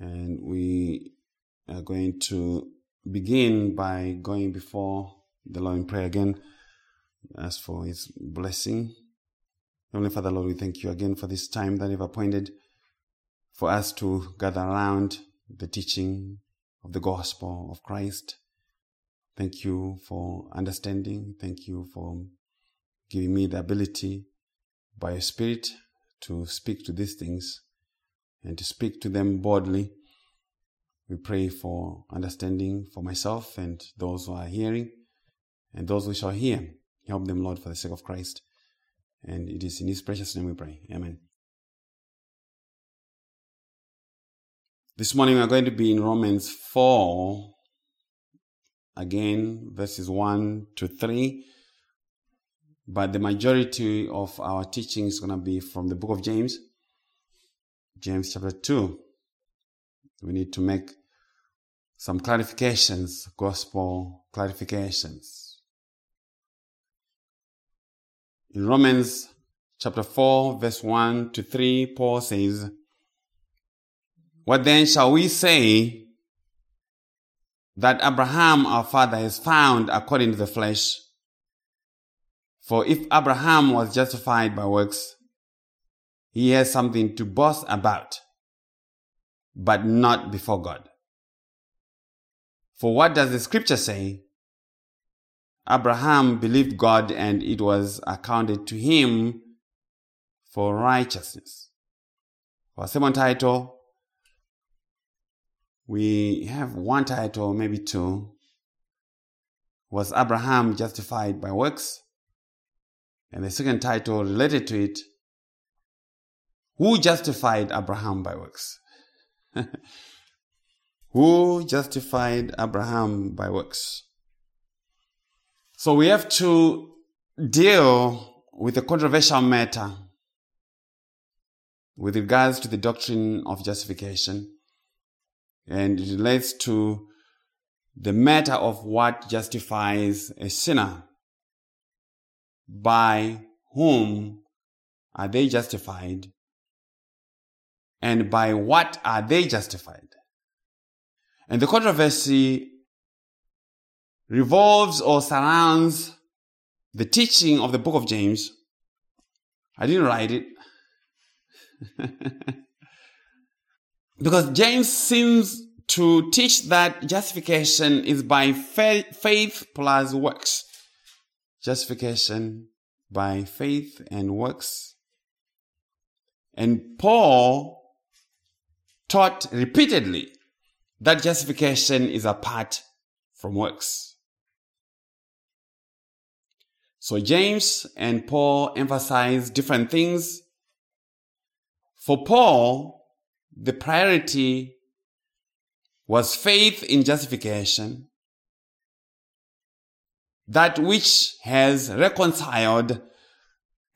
And we are going to begin by going before the Lord in prayer again. Ask for His blessing. Heavenly Father, Lord, we thank you again for this time that you've appointed for us to gather around the teaching of the gospel of Christ. Thank you for understanding. Thank you for giving me the ability by your Spirit to speak to these things and to speak to them boldly. We pray for understanding for myself and those who are hearing and those who shall hear. Help them, Lord, for the sake of Christ. And it is in His precious name we pray. Amen. This morning we are going to be in Romans 4, again, verses 1 to 3. But the majority of our teaching is going to be from the book of James, James chapter 2. We need to make some clarifications, gospel clarifications. In Romans chapter 4, verse 1 to 3, Paul says, What then shall we say that Abraham our father is found according to the flesh? For if Abraham was justified by works, he has something to boast about, but not before God. For what does the scripture say? Abraham believed God and it was accounted to him for righteousness. A second title, we have one title, maybe two. Was Abraham justified by works? And the second title related to it, Who justified Abraham by works? Who justified Abraham by works? So we have to deal with a controversial matter with regards to the doctrine of justification. And it relates to the matter of what justifies a sinner. By whom are they justified? And by what are they justified? And the controversy revolves or surrounds the teaching of the book of James. I didn't write it. because James seems to teach that justification is by faith plus works. Justification by faith and works. And Paul taught repeatedly that justification is apart from works. So James and Paul emphasize different things. For Paul, the priority was faith in justification, that which has reconciled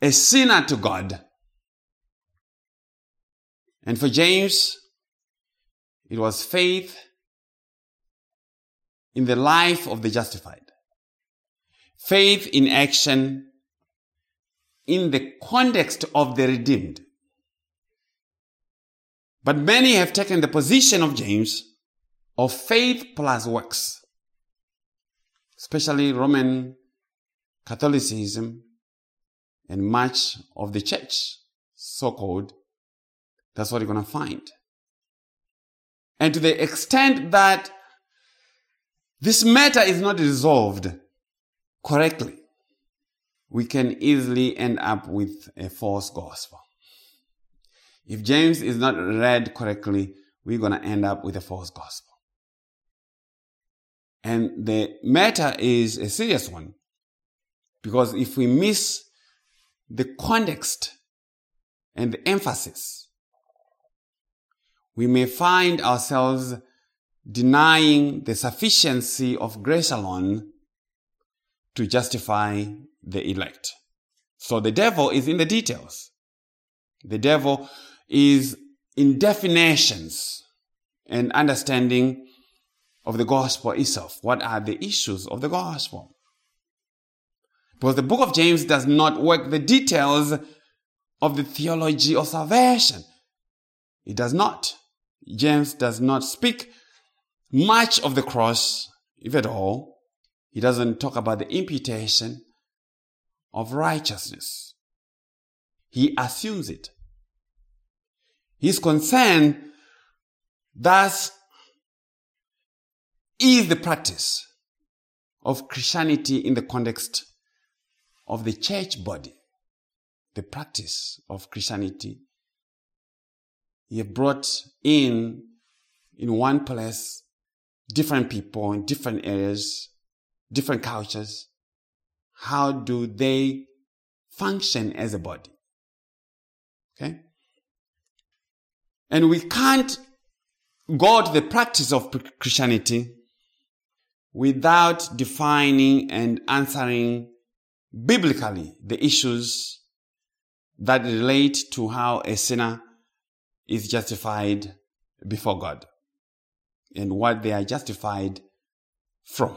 a sinner to God. And for James, it was faith in the life of the justified. Faith in action in the context of the redeemed. But many have taken the position of James of faith plus works, especially Roman Catholicism and much of the church, so called. That's what you're going to find. And to the extent that this matter is not resolved correctly, we can easily end up with a false gospel. If James is not read correctly, we're going to end up with a false gospel. And the matter is a serious one because if we miss the context and the emphasis, we may find ourselves denying the sufficiency of grace alone to justify the elect. So the devil is in the details. The devil is in definitions and understanding of the gospel itself. What are the issues of the gospel? Because the book of James does not work the details of the theology of salvation. It does not. James does not speak much of the cross, if at all. He doesn't talk about the imputation of righteousness. He assumes it. His concern, thus, is the practice of Christianity in the context of the church body. The practice of Christianity. He brought in, in one place, different people in different areas, different cultures. How do they function as a body? Okay? And we can't go to the practice of Christianity without defining and answering biblically the issues that relate to how a sinner is justified before God and what they are justified from.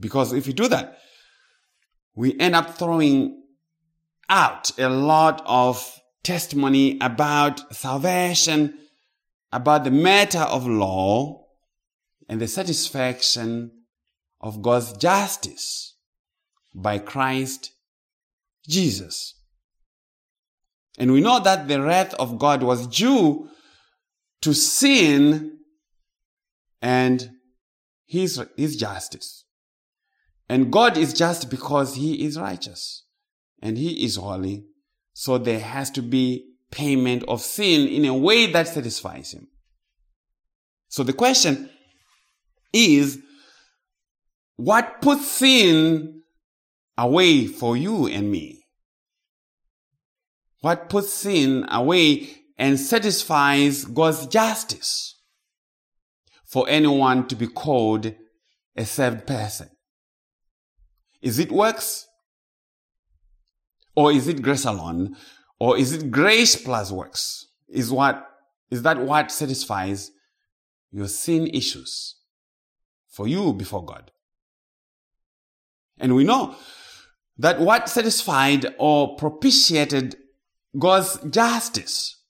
Because if you do that, we end up throwing out a lot of testimony about salvation, about the matter of law, and the satisfaction of God's justice by Christ Jesus. And we know that the wrath of God was due to sin and his, his justice. And God is just because he is righteous and he is holy. So there has to be payment of sin in a way that satisfies him. So the question is, what puts sin away for you and me? What puts sin away and satisfies God's justice for anyone to be called a saved person? Is it works? Or is it grace alone? Or is it grace plus works? Is what, is that what satisfies your sin issues for you before God? And we know that what satisfied or propitiated God's justice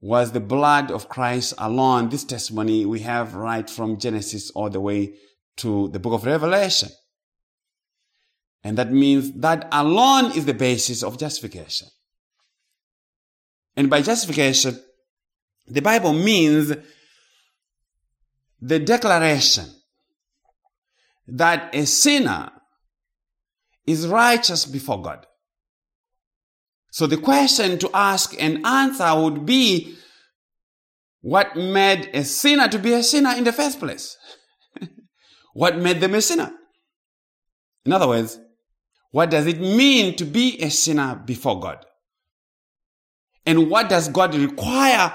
was the blood of Christ alone. This testimony we have right from Genesis all the way to the book of Revelation. And that means that alone is the basis of justification. And by justification, the Bible means the declaration that a sinner is righteous before God. So the question to ask and answer would be, what made a sinner to be a sinner in the first place? what made them a sinner? In other words, what does it mean to be a sinner before God? And what does God require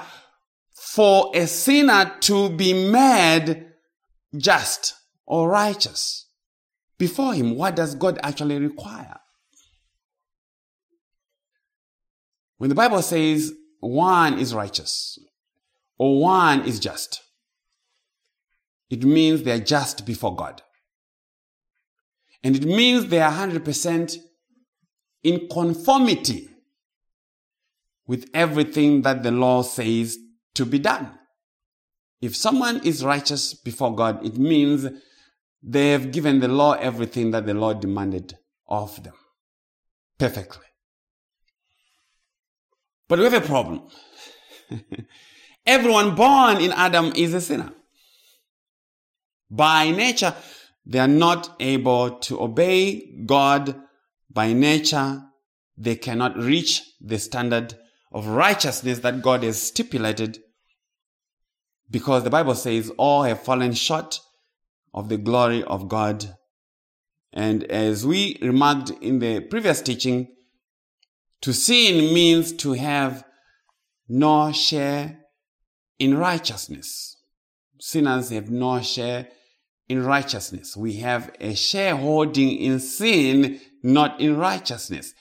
for a sinner to be made just or righteous before Him? What does God actually require? When the Bible says one is righteous or one is just, it means they are just before God. And it means they are 100% in conformity with everything that the law says to be done. If someone is righteous before God, it means they have given the law everything that the law demanded of them perfectly. But we have a problem. Everyone born in Adam is a sinner. By nature, they are not able to obey God by nature. They cannot reach the standard of righteousness that God has stipulated because the Bible says all have fallen short of the glory of God. And as we remarked in the previous teaching, to sin means to have no share in righteousness. Sinners have no share in righteousness. We have a shareholding in sin, not in righteousness.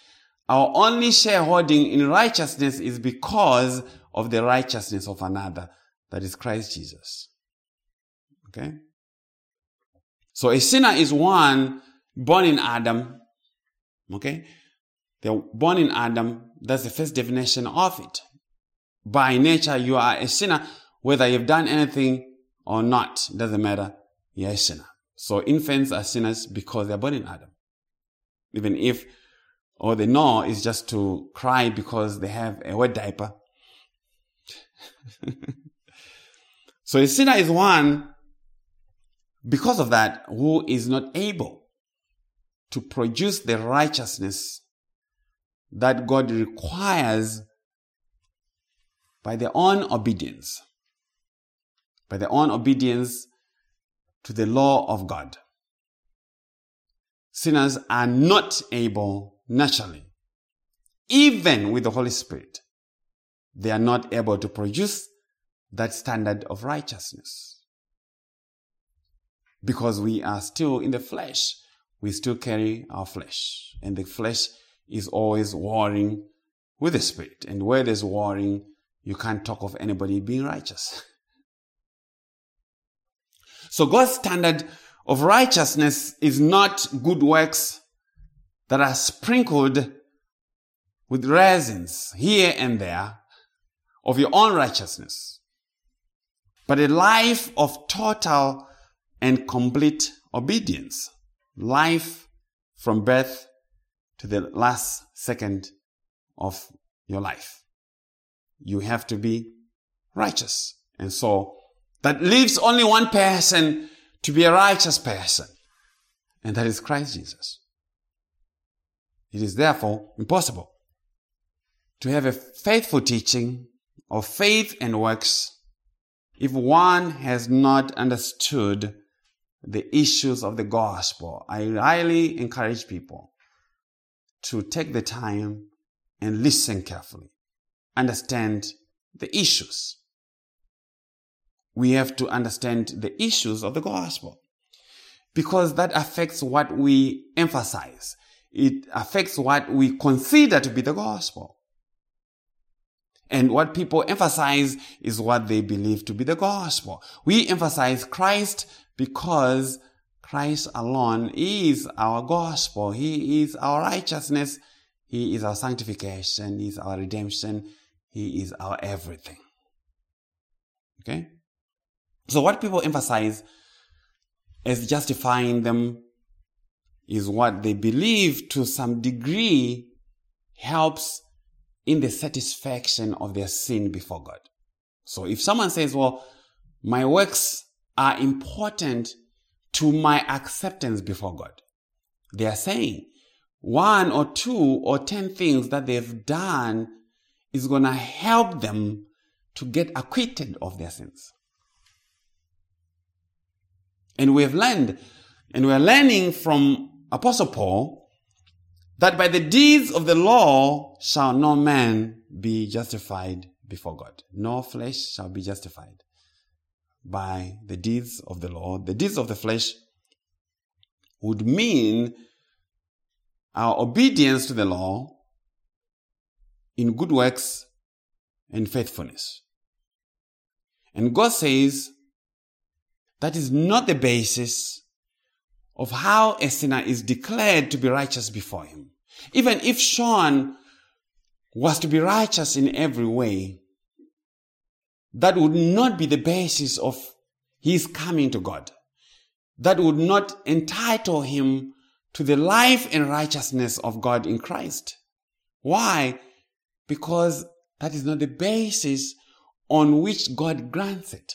Our only shareholding in righteousness is because of the righteousness of another, that is Christ Jesus. Okay? So a sinner is one born in Adam. Okay? They're born in Adam. That's the first definition of it. by nature you are a sinner, whether you've done anything or not, doesn't matter. You're a sinner. So infants are sinners because they're born in Adam. Even if all they know is just to cry because they have a wet diaper. so a sinner is one because of that who is not able to produce the righteousness that God requires by their own obedience, by their own obedience to the law of God. Sinners are not able naturally, even with the Holy Spirit, they are not able to produce that standard of righteousness. Because we are still in the flesh, we still carry our flesh, and the flesh is always warring with the spirit. And where there's warring, you can't talk of anybody being righteous. So God's standard of righteousness is not good works that are sprinkled with resins here and there of your own righteousness, but a life of total and complete obedience. Life from birth to the last second of your life. You have to be righteous. And so that leaves only one person to be a righteous person. And that is Christ Jesus. It is therefore impossible to have a faithful teaching of faith and works if one has not understood the issues of the gospel. I highly encourage people to take the time and listen carefully, understand the issues. We have to understand the issues of the gospel because that affects what we emphasize. It affects what we consider to be the gospel. And what people emphasize is what they believe to be the gospel. We emphasize Christ because Christ alone is our gospel. He is our righteousness. He is our sanctification. He is our redemption. He is our everything. Okay? So what people emphasize as justifying them is what they believe to some degree helps in the satisfaction of their sin before God. So if someone says, well, my works are important to my acceptance before God. They are saying one or two or ten things that they've done is going to help them to get acquitted of their sins. And we have learned, and we are learning from Apostle Paul that by the deeds of the law shall no man be justified before God. No flesh shall be justified by the deeds of the law. The deeds of the flesh would mean our obedience to the law in good works and faithfulness. And God says that is not the basis of how a sinner is declared to be righteous before Him. Even if Sean was to be righteous in every way, that would not be the basis of his coming to God. That would not entitle him to the life and righteousness of God in Christ. Why? Because that is not the basis on which God grants it.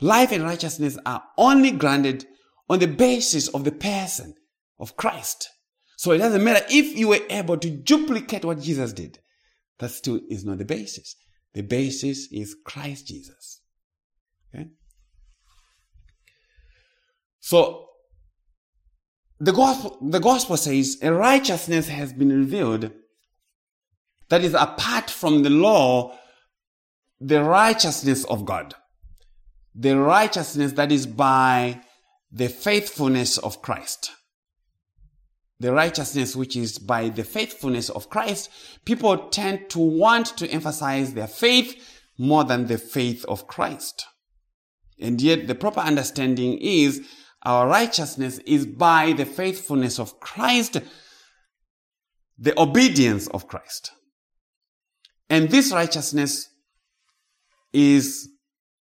Life and righteousness are only granted on the basis of the person of Christ. So it doesn't matter if you were able to duplicate what Jesus did. That still is not the basis. The basis is Christ Jesus. Okay? So, the gospel, the gospel says a righteousness has been revealed that is apart from the law, the righteousness of God. The righteousness that is by the faithfulness of Christ the righteousness which is by the faithfulness of Christ, people tend to want to emphasize their faith more than the faith of Christ. And yet the proper understanding is our righteousness is by the faithfulness of Christ, the obedience of Christ. And this righteousness is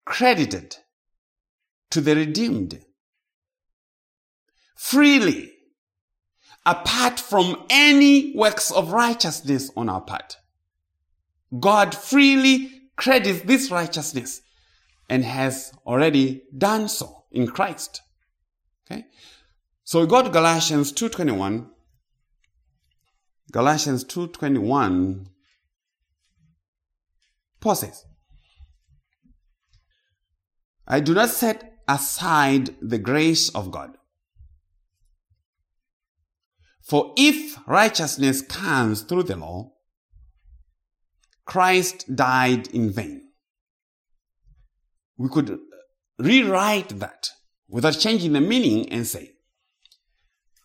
credited to the redeemed freely apart from any works of righteousness on our part. God freely credits this righteousness and has already done so in Christ. Okay? So we go to Galatians 2.21. Galatians 2.21. Paul says, I do not set aside the grace of God. For if righteousness comes through the law, Christ died in vain. We could rewrite that without changing the meaning and say,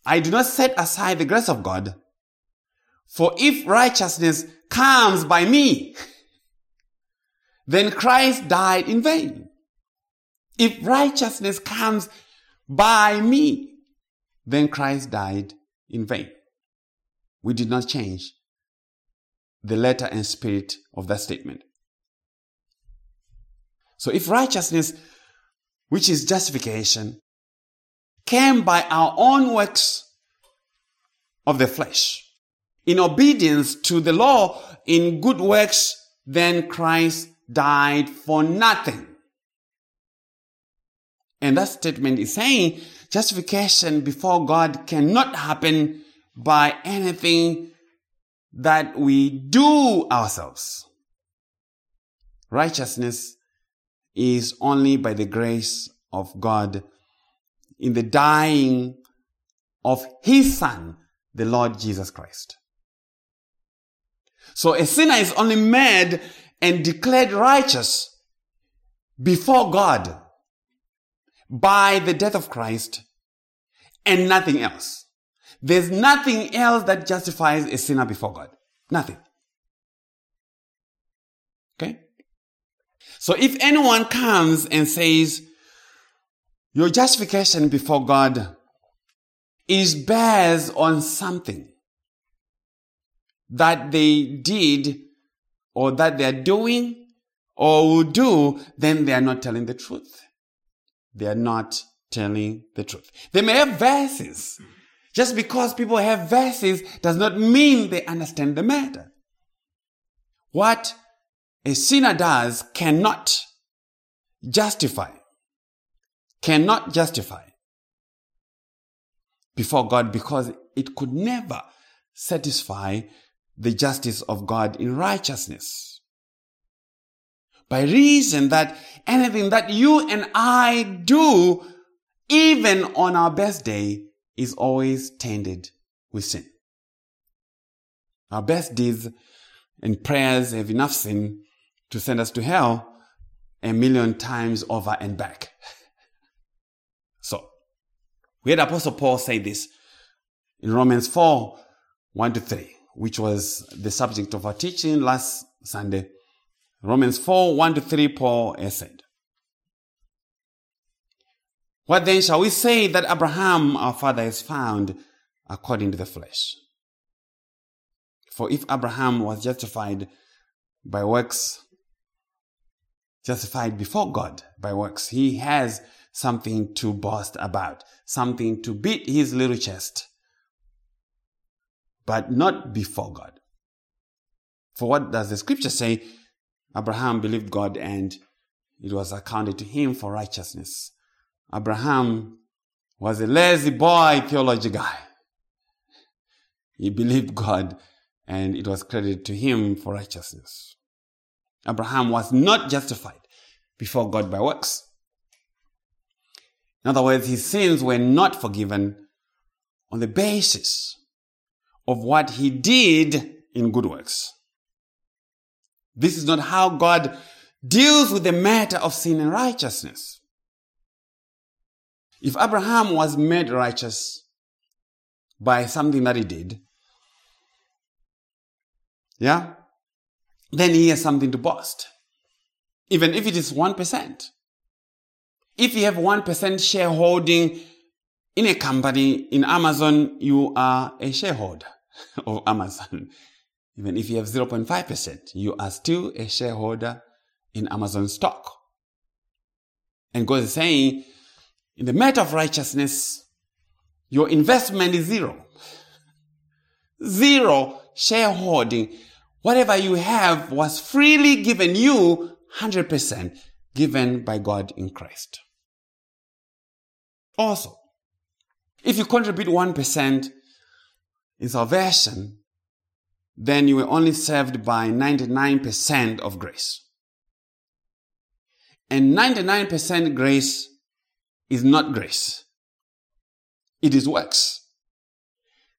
I do not set aside the grace of God, for if righteousness comes by me, then Christ died in vain. If righteousness comes by me, then Christ died in vain. We did not change the letter and spirit of that statement. So if righteousness, which is justification, came by our own works of the flesh, in obedience to the law, in good works, then Christ died for nothing. And that statement is saying justification before God cannot happen by anything that we do ourselves. Righteousness is only by the grace of God in the dying of his son, the Lord Jesus Christ. So a sinner is only made and declared righteous before God by the death of Christ and nothing else. There's nothing else that justifies a sinner before God. Nothing. Okay? So if anyone comes and says, your justification before God is based on something that they did or that they are doing or will do, then they are not telling the truth. They are not telling the truth. They may have verses just because people have verses does not mean they understand the matter. What a sinner does cannot justify, cannot justify before God because it could never satisfy the justice of God in righteousness. By reason that anything that you and I do, even on our best day, is always tainted with sin. Our best deeds and prayers have enough sin to send us to hell a million times over and back. so, we had Apostle Paul say this in Romans 4 1 to 3, which was the subject of our teaching last Sunday. Romans 4 1 to 3, Paul said, what then shall we say that Abraham our father is found according to the flesh? For if Abraham was justified by works, justified before God by works, he has something to boast about, something to beat his little chest, but not before God. For what does the scripture say? Abraham believed God and it was accounted to him for righteousness. Abraham was a La-Z-Boy theology guy. He believed God and it was credited to him for righteousness. Abraham was not justified before God by works. In other words, his sins were not forgiven on the basis of what he did in good works. This is not how God deals with the matter of sin and righteousness. If Abraham was made righteous by something that he did, yeah, then he has something to boast. Even if it is 1%. If you have 1% shareholding in a company in Amazon, you are a shareholder of Amazon. Even if you have 0.5%, you are still a shareholder in Amazon stock. And God is saying, in the matter of righteousness, your investment is zero. Zero shareholding. Whatever you have was freely given you 100% given by God in Christ. Also, if you contribute 1% in salvation, then you were only saved by 99% of grace. And 99% grace is not grace. It is works.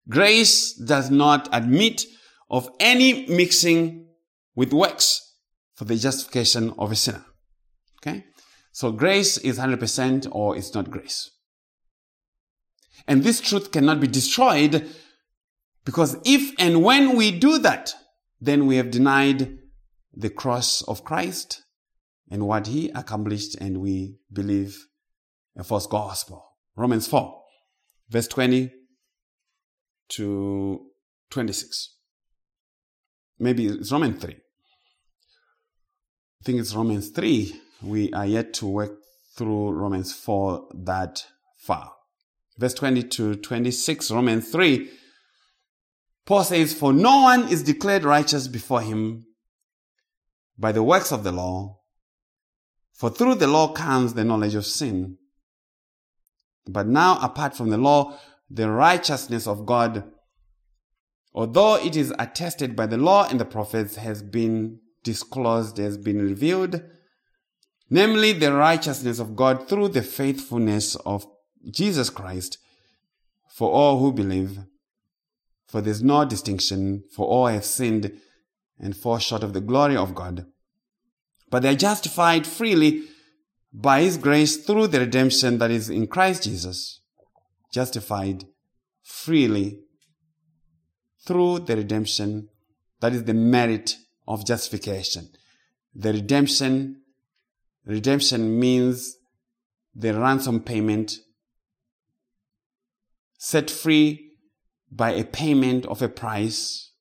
Grace does not admit of any mixing with works for the justification of a sinner. Okay? So grace is 100% or it's not grace. And this truth cannot be destroyed because if and when we do that, then we have denied the cross of Christ and what he accomplished and we believe a false gospel. Romans 4, verse 20 to 26. Maybe it's Romans 3. I think it's Romans 3. We are yet to work through Romans 4 that far. Verse 20 to 26, Romans 3. Paul says, For no one is declared righteous before him by the works of the law, for through the law comes the knowledge of sin. But now, apart from the law, the righteousness of God, although it is attested by the law and the prophets, has been disclosed, has been revealed, namely the righteousness of God through the faithfulness of Jesus Christ for all who believe. For there is no distinction, for all have sinned and fall short of the glory of God. But they are justified freely by His grace through the redemption that is in Christ Jesus. Justified freely through the redemption that is the merit of justification. The redemption, redemption means the ransom payment set free by a payment of a price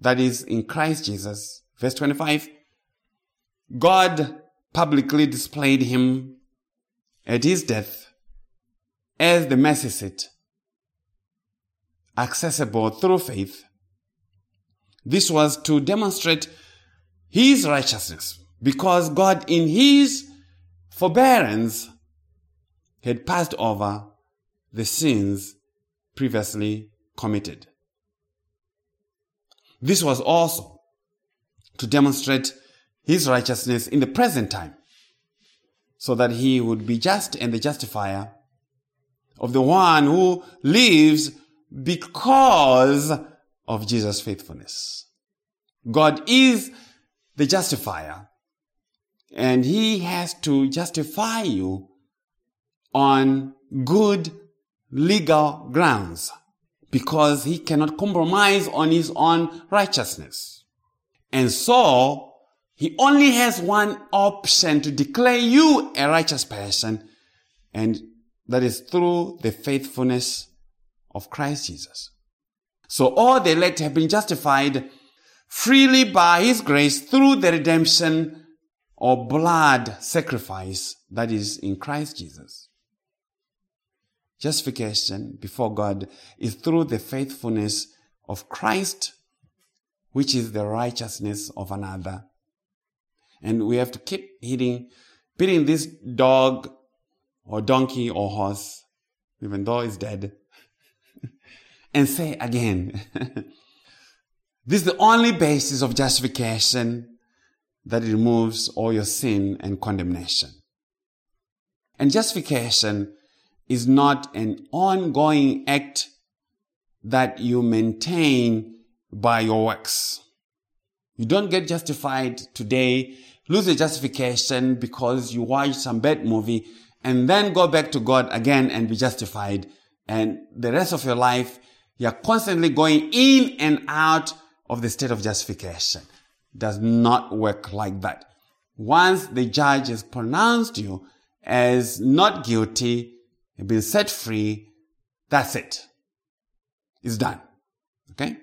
that is in Christ Jesus. Verse 25. God publicly displayed him at his death as the mercy seat, accessible through faith. This was to demonstrate his righteousness because God in his forbearance had passed over the sins previously committed. This was also to demonstrate his righteousness in the present time, so that he would be just and the justifier of the one who lives because of Jesus' faithfulness. God is the justifier, and he has to justify you on good legal grounds because he cannot compromise on his own righteousness. And so, he only has one option to declare you a righteous person, and that is through the faithfulness of Christ Jesus. So all the elect have been justified freely by His grace through the redemption or blood sacrifice that is in Christ Jesus. Justification before God is through the faithfulness of Christ, which is the righteousness of another and we have to keep hitting, beating this dog or donkey or horse, even though it's dead, and say again, this is the only basis of justification that removes all your sin and condemnation. And justification is not an ongoing act that you maintain by your works. You don't get justified today lose your justification because you watch some bad movie and then go back to God again and be justified. And the rest of your life, you're constantly going in and out of the state of justification. Does not work like that. Once the judge has pronounced you as not guilty, been set free, that's it. It's done. Okay?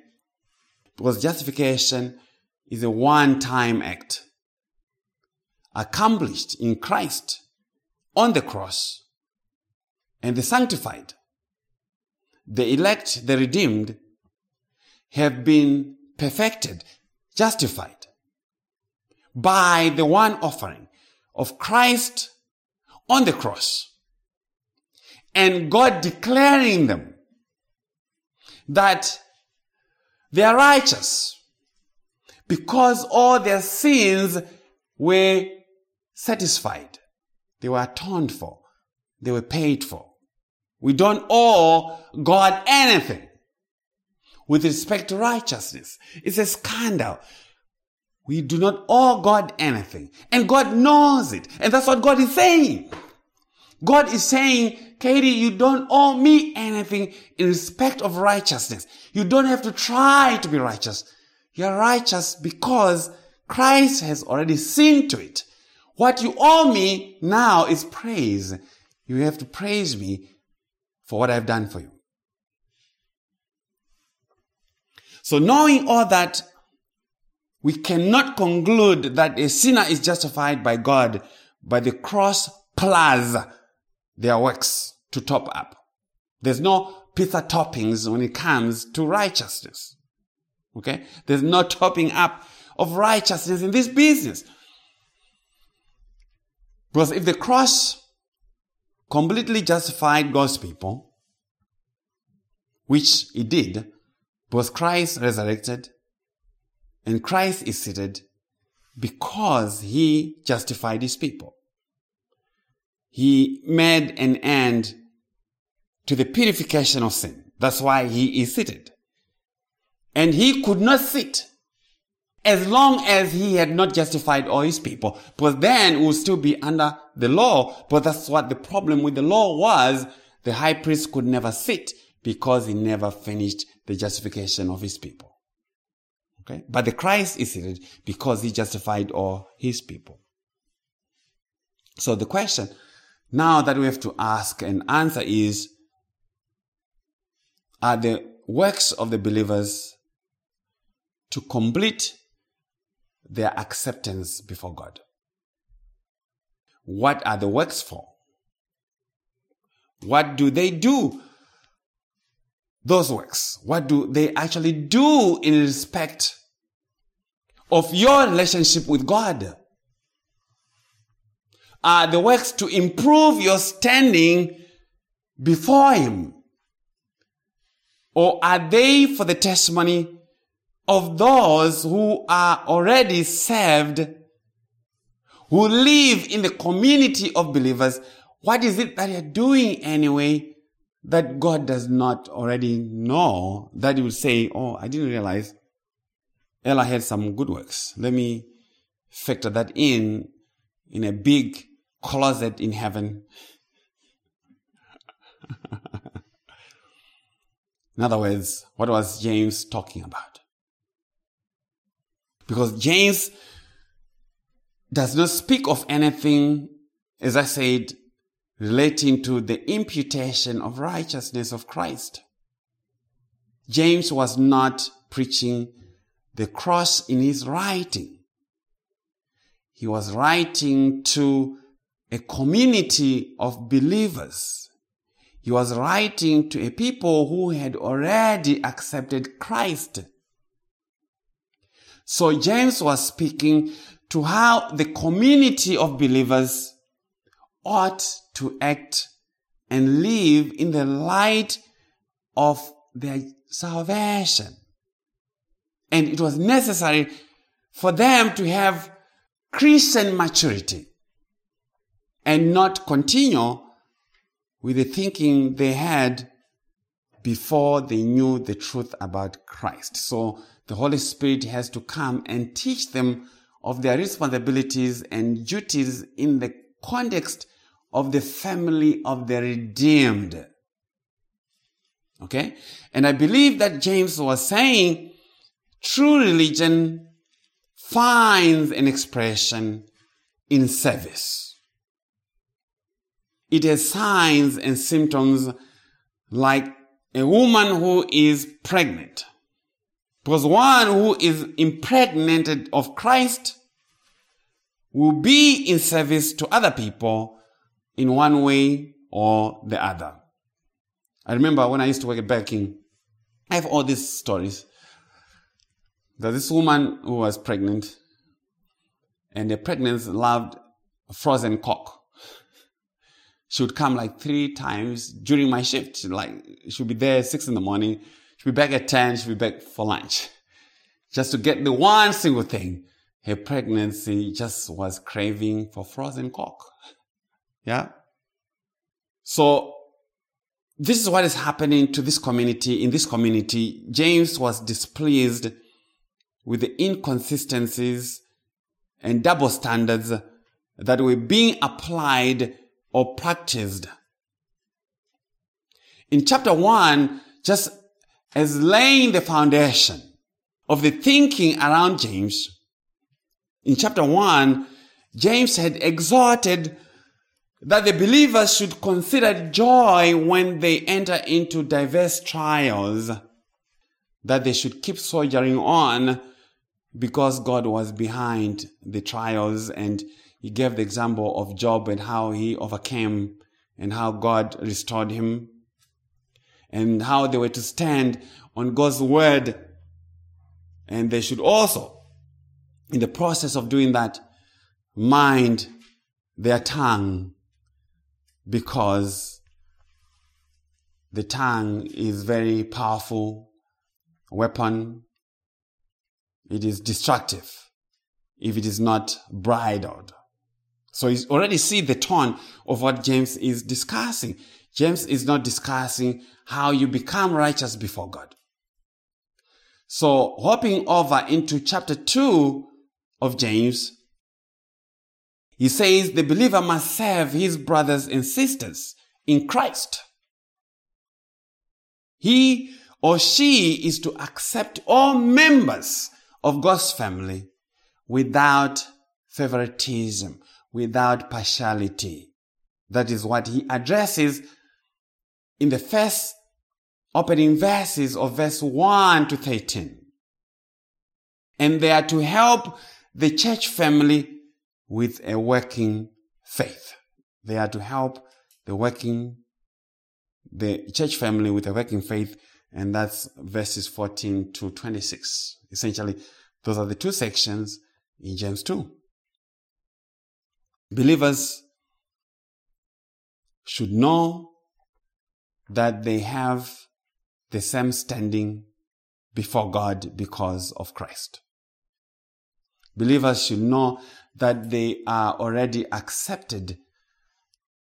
Because justification is a one time act accomplished in Christ on the cross. And the sanctified, the elect, the redeemed, have been perfected, justified by the one offering of Christ on the cross. And God declaring them that they are righteous because all their sins were satisfied. They were atoned for. They were paid for. We don't owe God anything with respect to righteousness. It's a scandal. We do not owe God anything. And God knows it. And that's what God is saying. God is saying, Katie, you don't owe me anything in respect of righteousness. You don't have to try to be righteous. You're righteous because Christ has already seen to it. What you owe me now is praise. You have to praise me for what I've done for you. So knowing all that, we cannot conclude that a sinner is justified by God by the cross plus their works to top up. There's no pizza toppings when it comes to righteousness. Okay? There's no topping up of righteousness in this business. Because if the cross completely justified God's people, which it did, because Christ resurrected and Christ is seated because he justified his people. He made an end to the purification of sin. That's why he is seated. And he could not sit as long as he had not justified all his people. But then we would still be under the law. But that's what the problem with the law was. The high priest could never sit because he never finished the justification of his people. Okay? But the Christ is seated because he justified all his people. So the question now that we have to ask and answer is, are the works of the believers to complete their acceptance before God? What are the works for? What do they do? Those works. What do they actually do in respect of your relationship with God? Are the works to improve your standing before Him? Or are they for the testimony of those who are already saved, who live in the community of believers? What is it that you're doing anyway that God does not already know that you will say, Oh, I didn't realize Ella had some good works. Let me factor that in in a big closet in heaven. in other words, what was James talking about? Because James does not speak of anything, as I said, relating to the imputation of righteousness of Christ. James was not preaching the cross in his writing. He was writing to a community of believers. He was writing to a people who had already accepted Christ. So James was speaking to how the community of believers ought to act and live in the light of their salvation. And it was necessary for them to have Christian maturity and not continue with the thinking they had before they knew the truth about Christ. So the Holy Spirit has to come and teach them of their responsibilities and duties in the context of the family of the redeemed. Okay? And I believe that James was saying true religion finds an expression in service. It has signs and symptoms like a woman who is pregnant Because one who is impregnated of Christ will be in service to other people in one way or the other. I remember when I used to work at Burger I have all these stories. That this woman who was pregnant, and the pregnancy loved frozen Coke. She would come like three times during my shift. Like she'd be there six in the morning. She'd be back at ten. She'd be back for lunch, just to get the one single thing. Her pregnancy just was craving for frozen Coke. Yeah. So this is what is happening to this community. In this community, James was displeased with the inconsistencies and double standards that were being applied or practiced. In chapter one, just as laying the foundation of the thinking around James, in chapter one, James had exhorted that the believers should consider joy when they enter into diverse trials, that they should keep soldiering on because God was behind the trials. And he gave the example of Job and how he overcame and how God restored him and how they were to stand on God's word. And they should also, in the process of doing that, mind their tongue because the tongue is very powerful weapon. It is destructive if it is not bridled. So you already see the tone of what James is discussing. James is not discussing how you become righteous before God. So hopping over into chapter two of James, he says the believer must serve his brothers and sisters in Christ. He or she is to accept all members of God's family without favoritism, without partiality. That is what he addresses in the first opening verses of verse 1 to 13. And they are to help the church family with a working faith. They are to help the working, the church family with a working faith. And that's verses 14 to 26. Essentially, those are the two sections in James 2. Believers should know that they have the same standing before God because of Christ. Believers should know that they are already accepted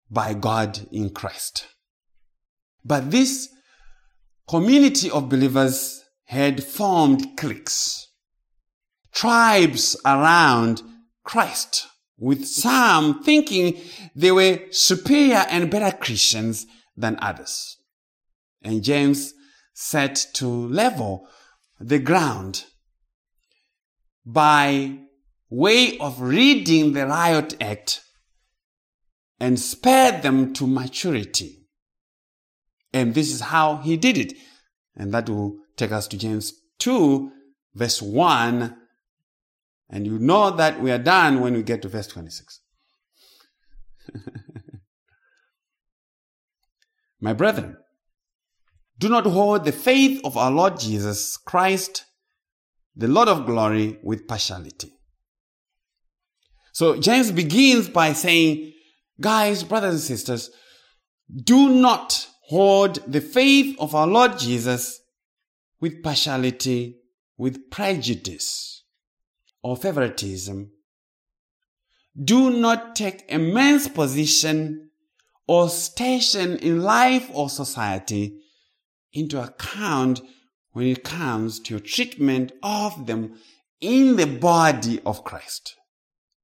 by God in Christ. But this community of believers had formed cliques, tribes around Christ, with some thinking they were superior and better Christians than others. And James set to level the ground by way of reading the riot act and spare them to maturity. And this is how he did it. And that will take us to James 2, verse 1. And you know that we are done when we get to verse 26. My brethren, do not hold the faith of our Lord Jesus Christ, the Lord of glory, with partiality. So James begins by saying, guys, brothers and sisters, do not hold the faith of our Lord Jesus with partiality, with prejudice or favoritism. Do not take a man's position or station in life or society into account when it comes to your treatment of them in the body of Christ.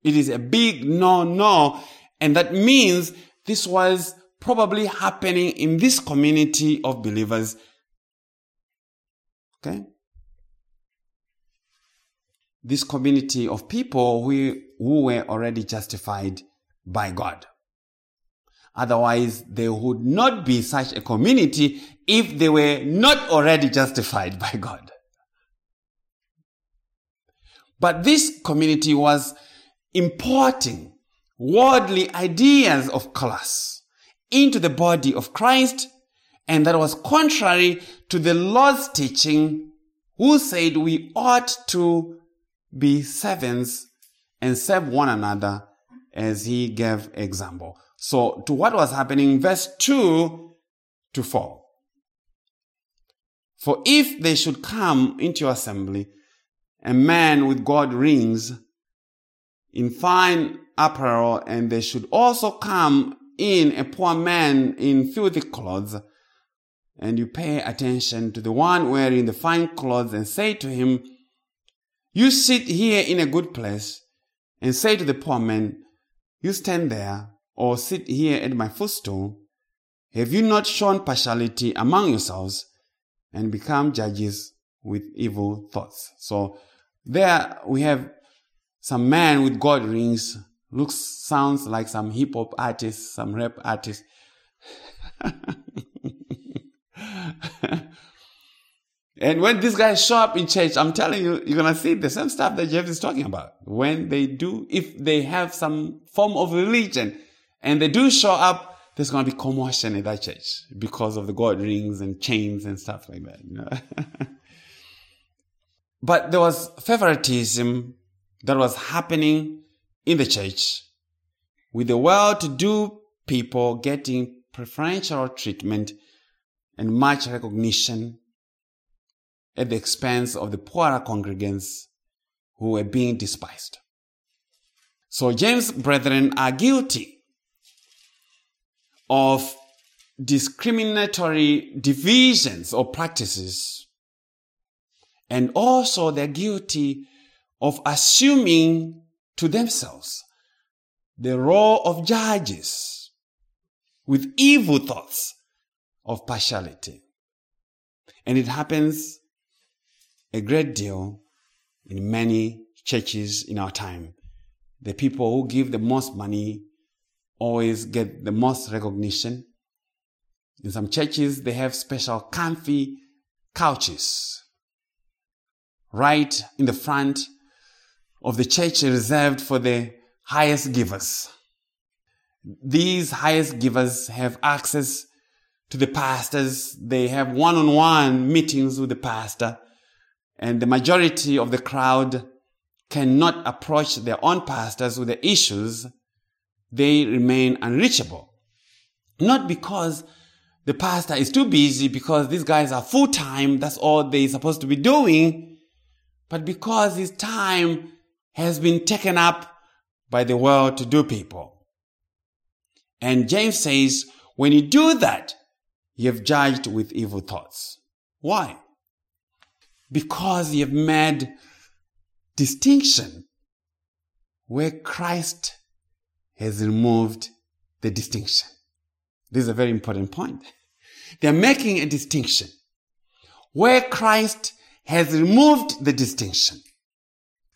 It is a big no, no. And that means this was probably happening in this community of believers. Okay? This community of people who, who were already justified by God. Otherwise, they would not be such a community if they were not already justified by God. But this community was importing worldly ideas of class into the body of Christ, and that was contrary to the Lord's teaching, who said we ought to be servants and serve one another as he gave example. So to what was happening, verse 2 to 4. For if they should come into your assembly, a man with gold rings in fine apparel, and they should also come in a poor man in filthy clothes, and you pay attention to the one wearing the fine clothes and say to him, You sit here in a good place, and say to the poor man, You stand there, or sit here at my footstool. Have you not shown partiality among yourselves and become judges with evil thoughts? So there we have some man with gold rings looks sounds like some hip hop artist, some rap artist. and when these guys show up in church, I'm telling you, you're gonna see the same stuff that Jeff is talking about. When they do, if they have some form of religion and they do show up, there's gonna be commotion in that church because of the gold rings and chains and stuff like that. You know? but there was favoritism that was happening in the church with the well-to-do people getting preferential treatment and much recognition at the expense of the poorer congregants who were being despised. So James' brethren are guilty of discriminatory divisions or practices. And also they're guilty of assuming to themselves the role of judges with evil thoughts of partiality. And it happens a great deal in many churches in our time. The people who give the most money always get the most recognition. In some churches, they have special comfy couches right in the front of the church reserved for the highest givers. These highest givers have access to the pastors. They have one-on-one meetings with the pastor and the majority of the crowd cannot approach their own pastors with the issues. They remain unreachable. Not because the pastor is too busy because these guys are full time. That's all they're supposed to be doing. But because his time has been taken up by the well-to-do people. And James says, when you do that, you have judged with evil thoughts. Why? Because you have made distinction where Christ has removed the distinction. This is a very important point. They're making a distinction where Christ has removed the distinction.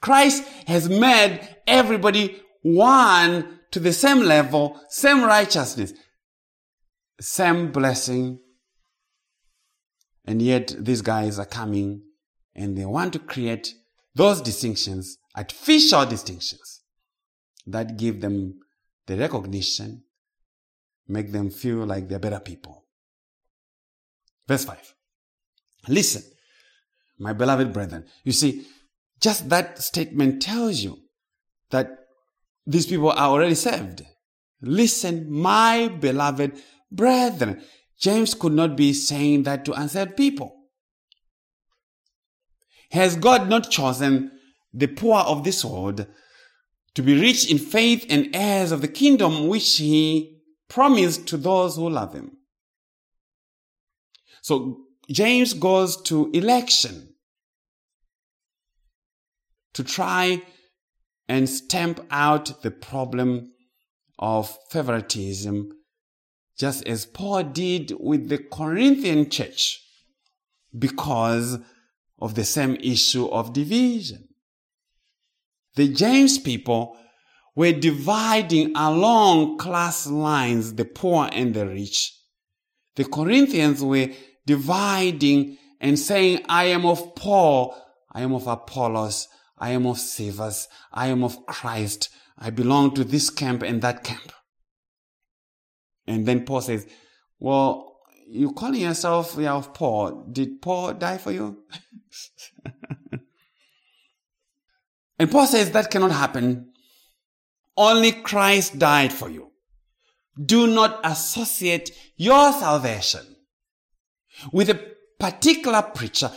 Christ has made everybody one to the same level, same righteousness, same blessing. And yet these guys are coming and they want to create those distinctions, artificial distinctions that give them the recognition, make them feel like they're better people. Verse 5. Listen, my beloved brethren. You see, just that statement tells you that these people are already saved. Listen, my beloved brethren. James could not be saying that to unsaved people. Has God not chosen the poor of this world to be rich in faith and heirs of the kingdom which he promised to those who love him? So James goes to election to try and stamp out the problem of favoritism, just as Paul did with the Corinthian church, because of the same issue of division. The James people were dividing along class lines the poor and the rich. The Corinthians were dividing and saying, I am of Paul, I am of Apollos, I am of Cephas. I am of Christ. I belong to this camp and that camp. And then Paul says, well, you calling yourself yeah, of Paul. Did Paul die for you? and Paul says that cannot happen. Only Christ died for you. Do not associate your salvation with a particular preacher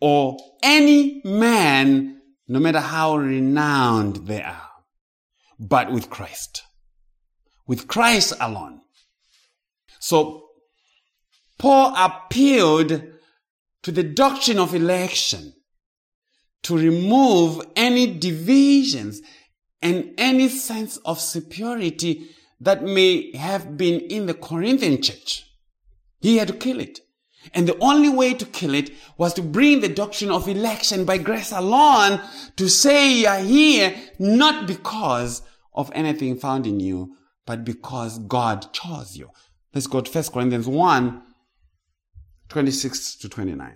or any man, no matter how renowned they are, but with Christ. With Christ alone. So, Paul appealed to the doctrine of election to remove any divisions and any sense of superiority that may have been in the Corinthian church. He had to kill it. And the only way to kill it was to bring the doctrine of election by grace alone to say you are here not because of anything found in you, but because God chose you. Let's go to 1 Corinthians 1 26 to 29.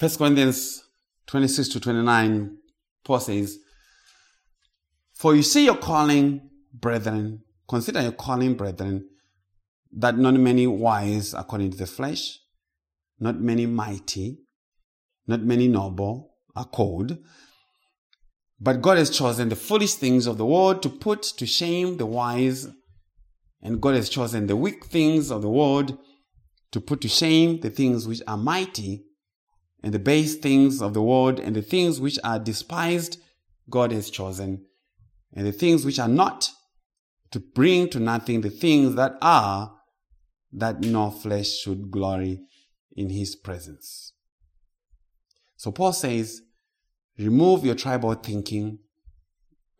1 Corinthians 26 to 29, Paul says, For you see your calling, brethren, consider your calling, brethren, that not many wise according to the flesh, not many mighty, not many noble are called, but God has chosen the foolish things of the world to put to shame the wise, and God has chosen the weak things of the world to put to shame the things which are mighty, and the base things of the world, and the things which are despised, God has chosen, and the things which are not, to bring to nothing the things that are, that no flesh should glory in his presence. So Paul says, Remove your tribal thinking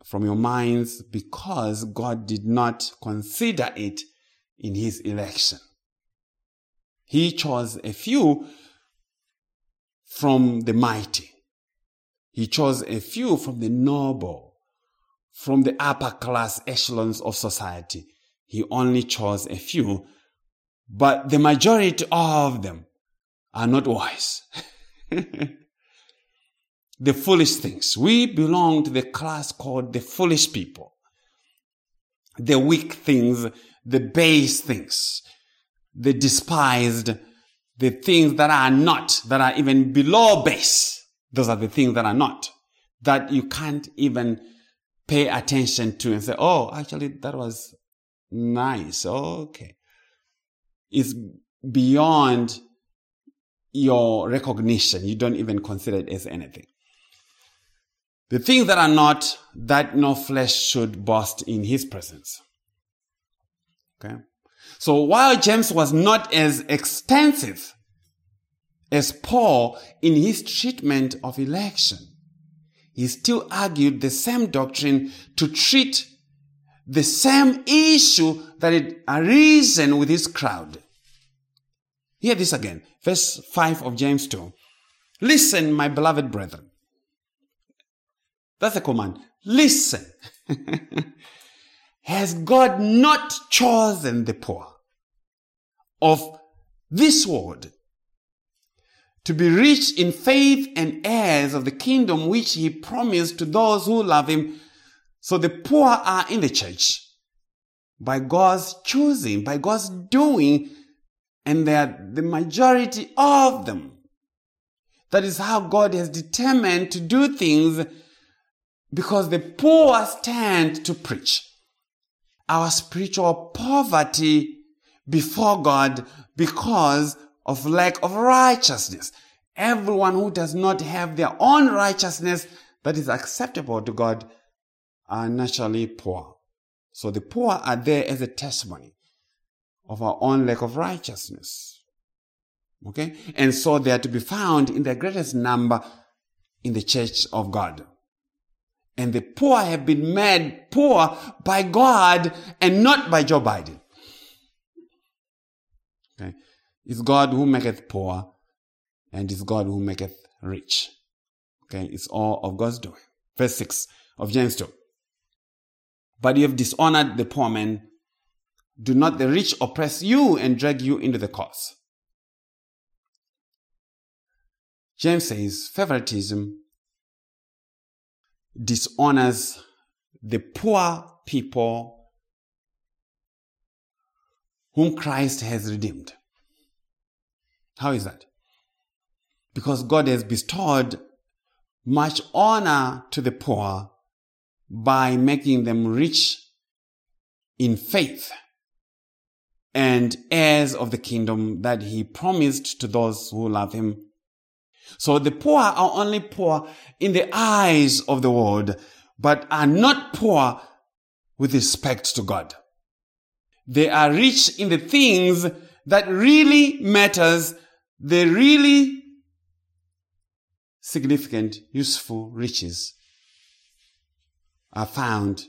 from your minds because God did not consider it in his election. He chose a few from the mighty. He chose a few from the noble, from the upper class echelons of society. He only chose a few, but the majority of them are not wise. the foolish things. We belong to the class called the foolish people. The weak things, the base things, the despised, the things that are not, that are even below base. Those are the things that are not, that you can't even pay attention to and say, oh, actually, that was nice. okay. It's beyond your recognition. You don't even consider it as anything. The things that are not, that no flesh should boast in his presence. Okay. So while James was not as extensive as Paul in his treatment of election, he still argued the same doctrine to treat the same issue that had arisen with his crowd. Hear this again. Verse 5 of James 2. Listen, my beloved brethren. That's a command. Listen. Has God not chosen the poor of this world to be rich in faith and heirs of the kingdom which he promised to those who love him? So the poor are in the church by God's choosing, by God's doing, and they're the majority of them. That is how God has determined to do things because the poor stand to preach our spiritual poverty before God because of lack of righteousness. Everyone who does not have their own righteousness that is acceptable to God are naturally poor. So the poor are there as a testimony of our own lack of righteousness. Okay? And so they are to be found in the greatest number in the church of God. And the poor have been made poor by God and not by Joe Biden. Okay. It's God who maketh poor and it's God who maketh rich. Okay. It's all of God's doing. Verse 6 of James 2. But you have dishonored the poor man. Do not the rich oppress you and drag you into the cause. James says favoritism dishonors the poor people whom Christ has redeemed. How is that? Because God has bestowed much honor to the poor by making them rich in faith and heirs of the kingdom that he promised to those who love him. So the poor are only poor in the eyes of the world, but are not poor with respect to God. They are rich in the things that really matters, the really significant, useful riches are found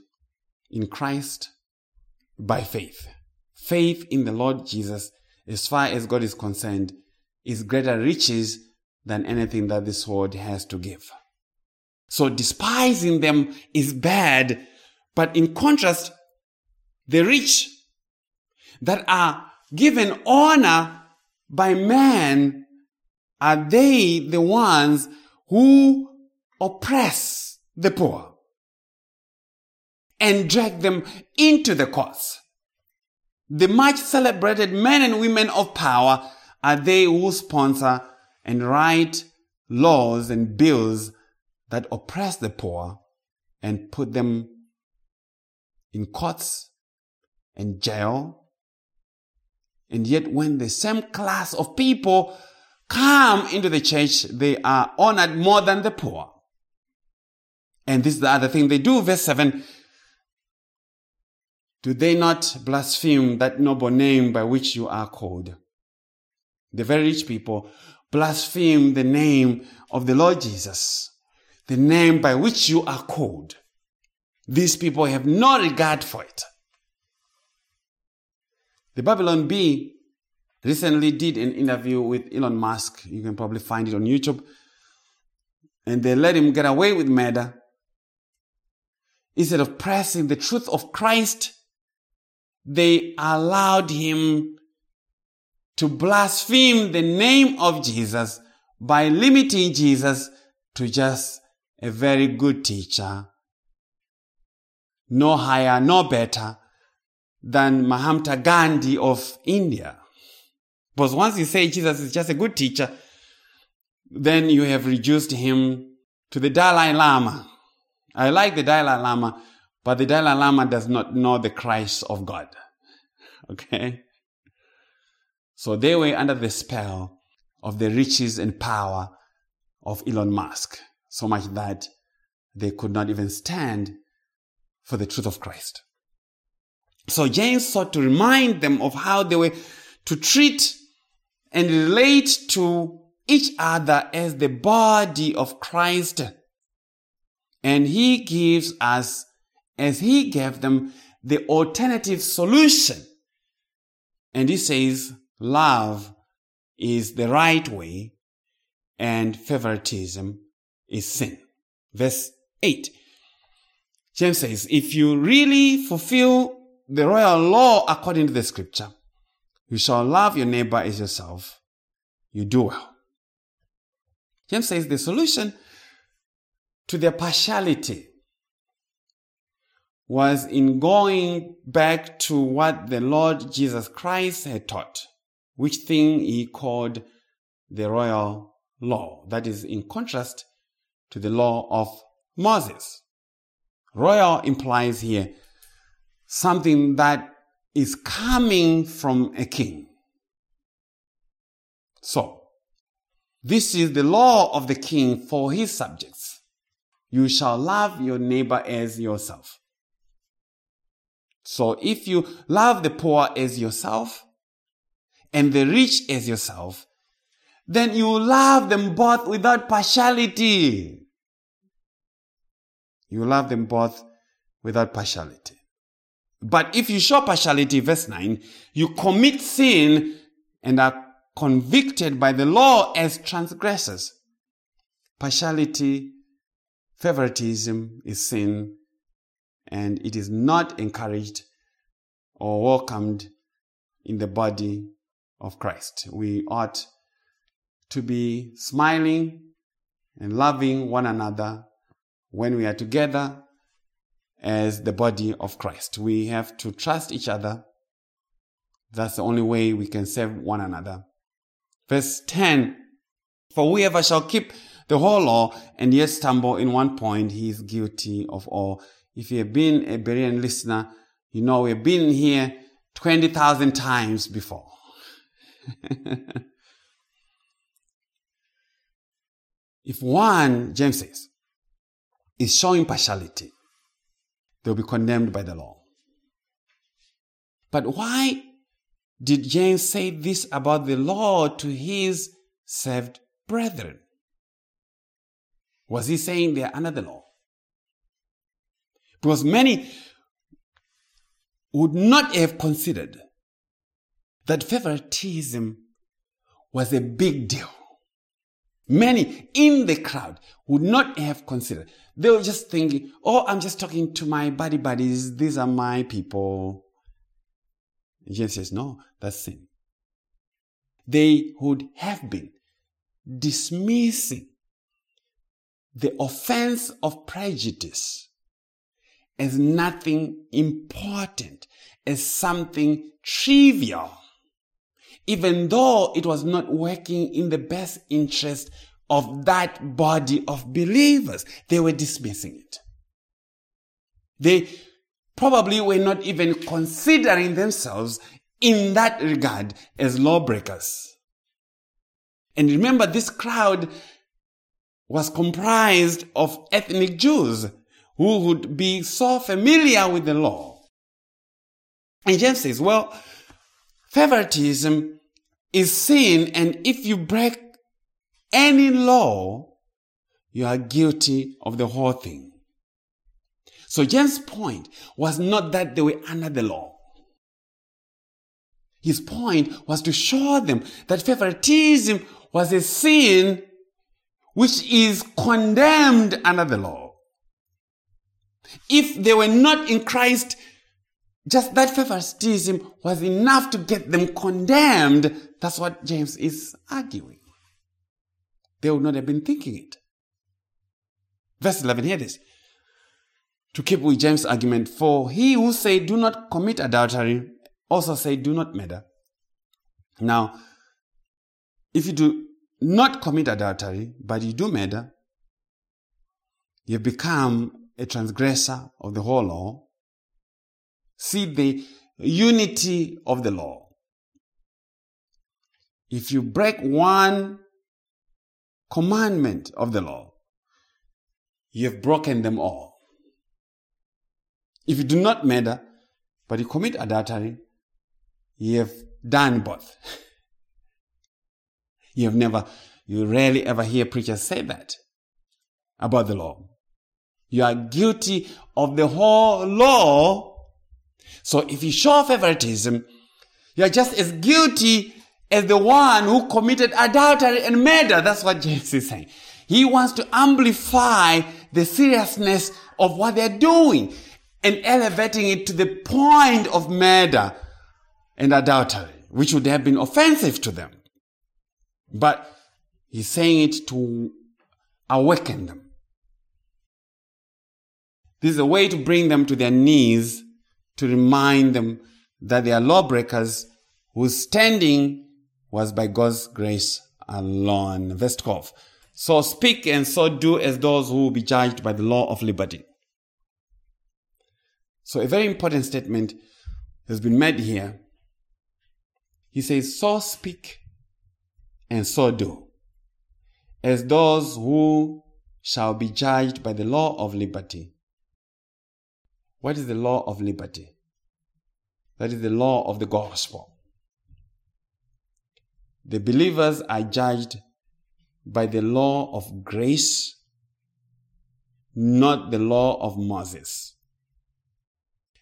in Christ by faith. Faith in the Lord Jesus, as far as God is concerned, is greater riches than anything that this world has to give. So despising them is bad, but in contrast, the rich that are given honor by man are they the ones who oppress the poor and drag them into the cause. The much celebrated men and women of power are they who sponsor and write laws and bills that oppress the poor and put them in courts and jail. And yet when the same class of people come into the church, they are honored more than the poor. And this is the other thing they do. Verse 7 Do they not blaspheme that noble name by which you are called? The very rich people blaspheme the name of the Lord Jesus, the name by which you are called. These people have no regard for it. The Babylon Bee recently did an interview with Elon Musk. You can probably find it on YouTube. And they let him get away with murder. Instead of pressing the truth of Christ, they allowed him to blaspheme the name of Jesus by limiting Jesus to just a very good teacher. No higher, no better than Mahatma Gandhi of India. Because once you say Jesus is just a good teacher, then you have reduced him to the Dalai Lama. I like the Dalai Lama, but the Dalai Lama does not know the Christ of God. Okay? So they were under the spell of the riches and power of Elon Musk, so much that they could not even stand for the truth of Christ. So James sought to remind them of how they were to treat and relate to each other as the body of Christ. And he gives us, as he gave them, the alternative solution. And he says, love is the right way and favoritism is sin. Verse 8. James says, if you really fulfill the royal law according to the scripture, you shall love your neighbor as yourself. You do well. James says the solution to their partiality was in going back to what the Lord Jesus Christ had taught, which thing he called the royal law. That is in contrast to the law of Moses. Royal implies here something that is coming from a king. So, this is the law of the king for his subjects. You shall love your neighbor as yourself. So if you love the poor as yourself and the rich as yourself, then you love them both without partiality. You love them both without partiality. But if you show partiality, verse 9, you commit sin and are convicted by the law as transgressors. Partiality, favoritism is sin, and it is not encouraged or welcomed in the body of Christ. We ought to be smiling and loving one another when we are together as the body of Christ. We have to trust each other. That's the only way we can serve one another. Verse 10 For whoever shall keep the whole law and yet stumble in one point, he is guilty of all. If you have been a Berean listener, you know we've been here 20,000 times before. if one, James says, is showing partiality, they'll be condemned by the law. But why did James say this about the law to his saved brethren? Was he saying they are under the law? Because many would not have considered that favoritism was a big deal. Many in the crowd would not have considered. They were just thinking, oh, I'm just talking to my buddy buddies. These are my people. Jesus says, no, that's sin. They would have been dismissing the offense of prejudice as nothing important, as something trivial, even though it was not working in the best interest of that body of believers. They were dismissing it. They probably were not even considering themselves in that regard as lawbreakers. And remember, this crowd was comprised of ethnic Jews who would be so familiar with the law. And James says, well, favoritism is sin, and if you break any law, you are guilty of the whole thing. So James' point was not that they were under the law. His point was to show them that favoritism was a sin which is condemned under the law. If they were not in Christ, just that favoritism was enough to get them condemned. That's what James is arguing. They would not have been thinking it. Verse 11, hear this. To keep with James' argument, for he who say do not commit adultery also say do not murder. Now, if you do not commit adultery, but you do murder, you've become a transgressor of the whole law. See the unity of the law. If you break one commandment of the law, you have broken them all. If you do not murder, but you commit adultery, you have done both. you have never, you rarely ever hear preachers say that about the law. You are guilty of the whole law. So if you show favoritism, you are just as guilty as the one who committed adultery and murder. That's what James is saying. He wants to amplify the seriousness of what they're doing and elevating it to the point of murder and adultery, which would have been offensive to them. But he's saying it to awaken them. This is a way to bring them to their knees to remind them that they are lawbreakers whose standing was by God's grace alone. Verse 12. So speak and so do as those who will be judged by the law of liberty. So a very important statement has been made here. He says, so speak and so do as those who shall be judged by the law of liberty. What is the law of liberty? That is the law of the gospel. The believers are judged by the law of grace, not the law of Moses.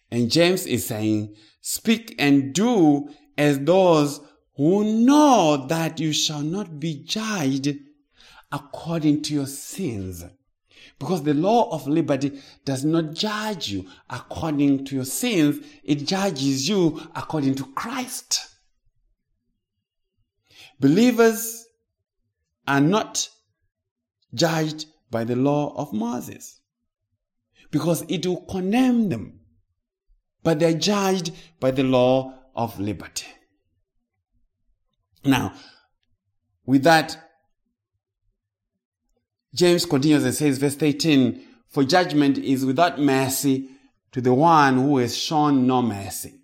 And James is saying, speak and do as those who know that you shall not be judged according to your sins. Because the law of liberty does not judge you according to your sins, it judges you according to Christ. Believers are not judged by the law of Moses because it will condemn them, but they're judged by the law of liberty. Now, with that, James continues and says, verse 18, for judgment is without mercy to the one who has shown no mercy.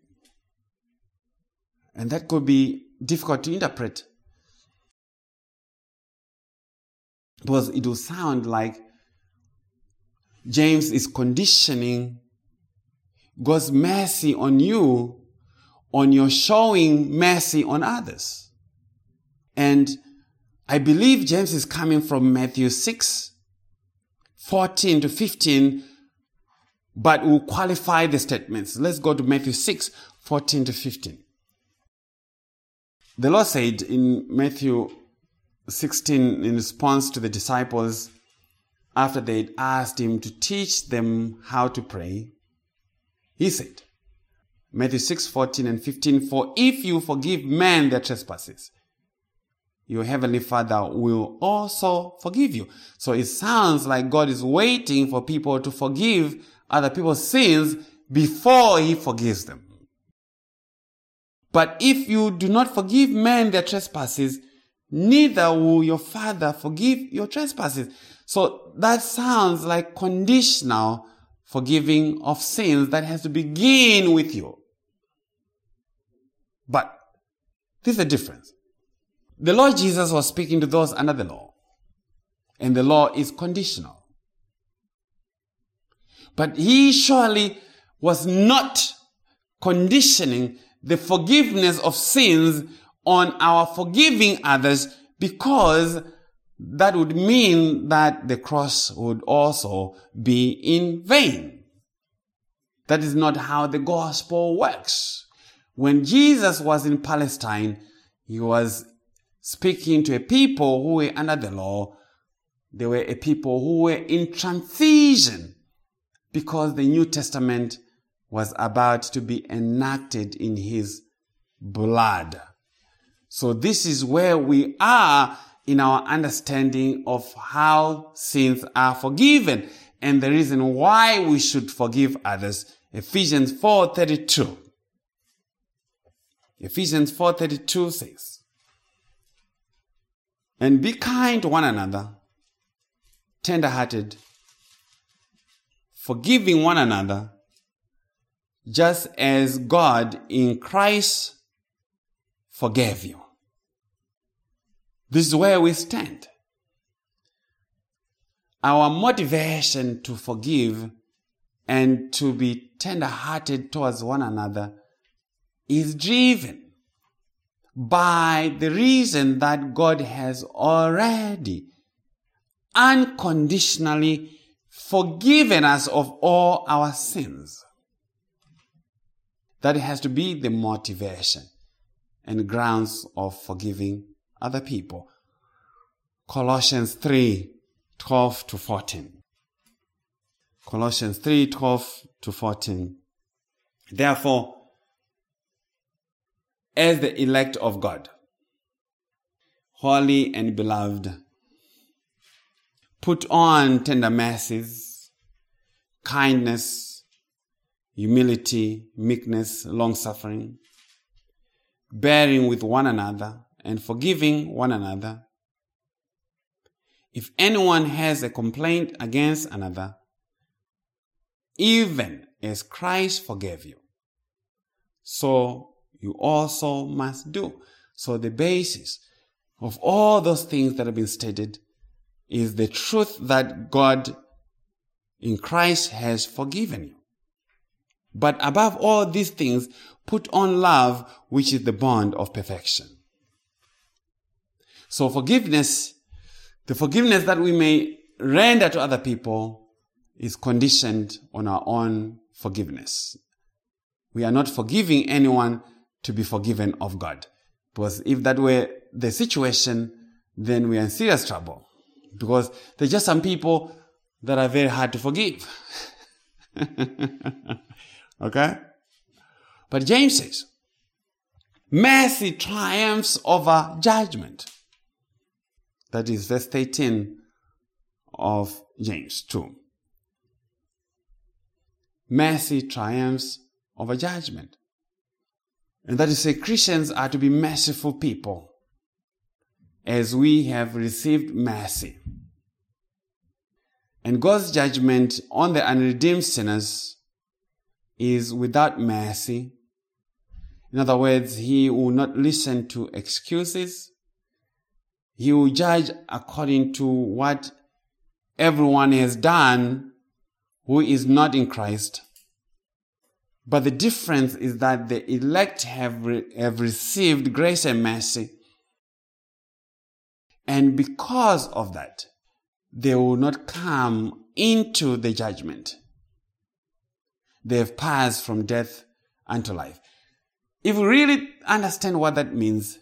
And that could be difficult to interpret because it will sound like James is conditioning God's mercy on you on your showing mercy on others. And I believe James is coming from Matthew 6, 14 to 15, but we'll qualify the statements. Let's go to Matthew 6, 14 to 15. The Lord said in Matthew 16, in response to the disciples, after they'd asked him to teach them how to pray, he said, Matthew 6, 14 and 15, For if you forgive men their trespasses, your heavenly Father will also forgive you. So it sounds like God is waiting for people to forgive other people's sins before he forgives them. But if you do not forgive men their trespasses, neither will your Father forgive your trespasses. So that sounds like conditional forgiving of sins that has to begin with you. But there's a difference. The Lord Jesus was speaking to those under the law, and the law is conditional. But he surely was not conditioning the forgiveness of sins on our forgiving others because that would mean that the cross would also be in vain. That is not how the gospel works. When Jesus was in Palestine, he was speaking to a people who were under the law. They were a people who were in transition because the New Testament was about to be enacted in his blood. So this is where we are in our understanding of how sins are forgiven and the reason why we should forgive others. Ephesians 4:32. Ephesians 4:32 says, "And be kind to one another, tender-hearted, forgiving one another, just as God in Christ forgave you. This is where we stand. Our motivation to forgive and to be tender hearted towards one another is driven by the reason that God has already unconditionally forgiven us of all our sins. That has to be the motivation and grounds of forgiving other people. Colossians 3 12 to 14. Colossians 3 12 to 14. Therefore, as the elect of God, holy and beloved, put on tender mercies, kindness, humility, meekness, long suffering, bearing with one another, and forgiving one another. If anyone has a complaint against another, even as Christ forgave you, so you also must do. So the basis of all those things that have been stated is the truth that God in Christ has forgiven you. But above all these things, put on love, which is the bond of perfection. So forgiveness, the forgiveness that we may render to other people is conditioned on our own forgiveness. We are not forgiving anyone to be forgiven of God. Because if that were the situation, then we are in serious trouble. Because there's just some people that are very hard to forgive. Okay? But James says, mercy triumphs over judgment. That is verse 13 of James 2. Mercy triumphs over judgment. And that is to say, Christians are to be merciful people as we have received mercy. And God's judgment on the unredeemed sinners is without mercy. In other words, He will not listen to excuses. He will judge according to what everyone has done who is not in Christ. But the difference is that the elect have, re- have received grace and mercy. And because of that, they will not come into the judgment. They have passed from death unto life. If we really understand what that means,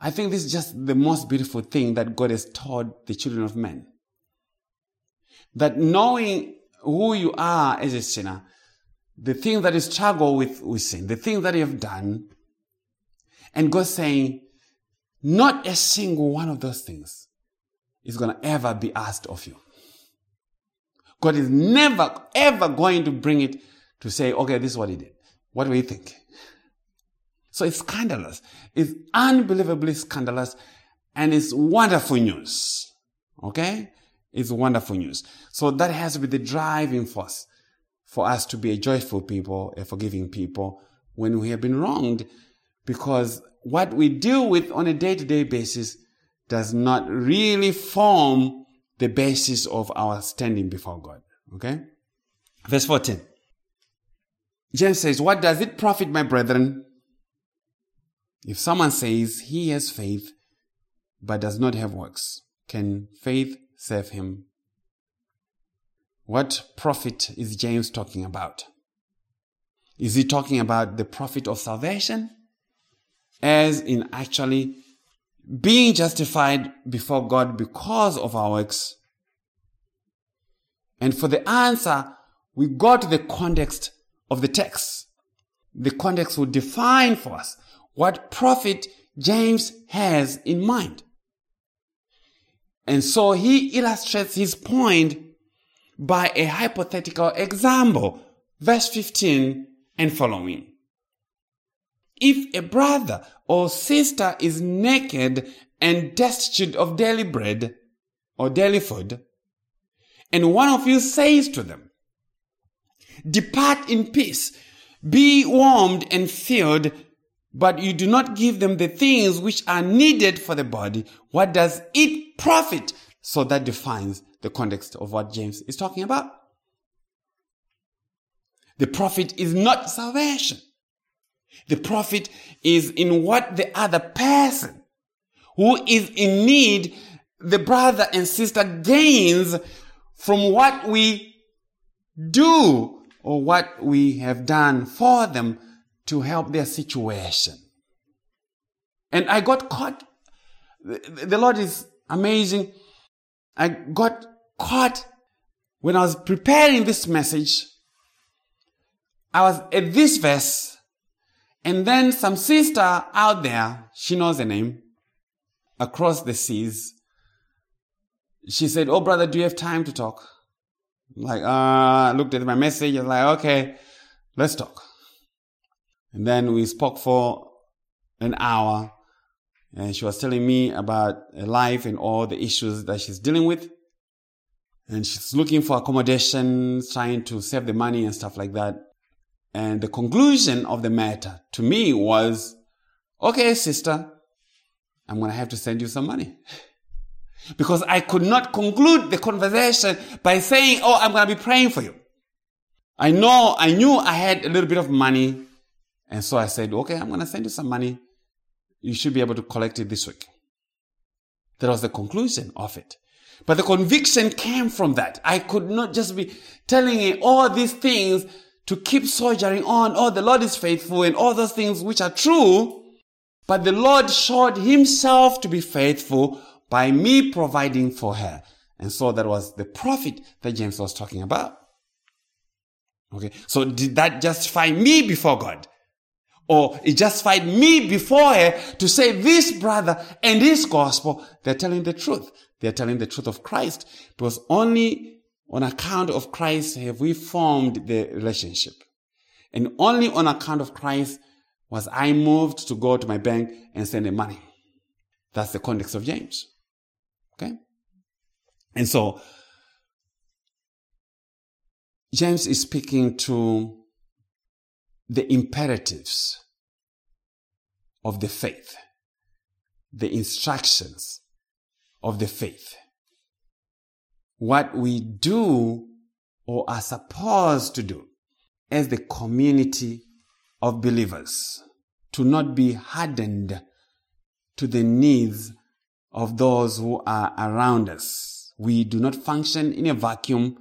I think this is just the most beautiful thing that God has taught the children of men. That knowing who you are as a sinner, the thing that you struggle with, with sin, the thing that you have done, and God saying, not a single one of those things is going to ever be asked of you. God is never, ever going to bring it to say, okay, this is what he did. What do you think? So it's scandalous. It's unbelievably scandalous and it's wonderful news. Okay? It's wonderful news. So that has to be the driving force for us to be a joyful people, a forgiving people when we have been wronged because what we deal with on a day to day basis does not really form the basis of our standing before God. Okay? Verse 14. James says, What does it profit, my brethren, if someone says he has faith but does not have works? Can faith save him? What profit is James talking about? Is he talking about the profit of salvation? As in actually being justified before God because of our works? And for the answer, we go to the context of the text. The context will define for us what profit James has in mind. And so he illustrates his point by a hypothetical example, verse 15 and following. If a brother or sister is naked and destitute of daily bread or daily food, and one of you says to them, Depart in peace, be warmed and filled, but you do not give them the things which are needed for the body, what does it profit? So that defines the context of what James is talking about. The profit is not salvation. The profit is in what the other person who is in need, the brother and sister gains from what we do or what we have done for them to help their situation. And I got caught. The Lord is amazing. I got caught when I was preparing this message. I was at this verse, and then some sister out there, she knows the name, across the seas, she said, Oh, brother, do you have time to talk? Like, uh, I looked at my message and like, okay, let's talk. And then we spoke for an hour and she was telling me about her life and all the issues that she's dealing with. And she's looking for accommodation, trying to save the money and stuff like that. And the conclusion of the matter to me was, okay, sister, I'm going to have to send you some money. because I could not conclude the conversation by saying, Oh, I'm going to be praying for you. I know, I knew I had a little bit of money. And so I said, Okay, I'm going to send you some money. You should be able to collect it this week. That was the conclusion of it. But the conviction came from that. I could not just be telling him all these things to keep soldiering on. Oh, the Lord is faithful and all those things which are true. But the Lord showed himself to be faithful by me providing for her. And so that was the profit that James was talking about. Okay. So did that justify me before God? Or it justified me before her to say this brother and this gospel, they're telling the truth. They're telling the truth of Christ because only on account of Christ have we formed the relationship. And only on account of Christ was I moved to go to my bank and send them money. That's the context of James. Okay? And so, James is speaking to the imperatives of the faith, the instructions of the faith. What we do or are supposed to do as the community of believers to not be hardened to the needs of those who are around us. We do not function in a vacuum.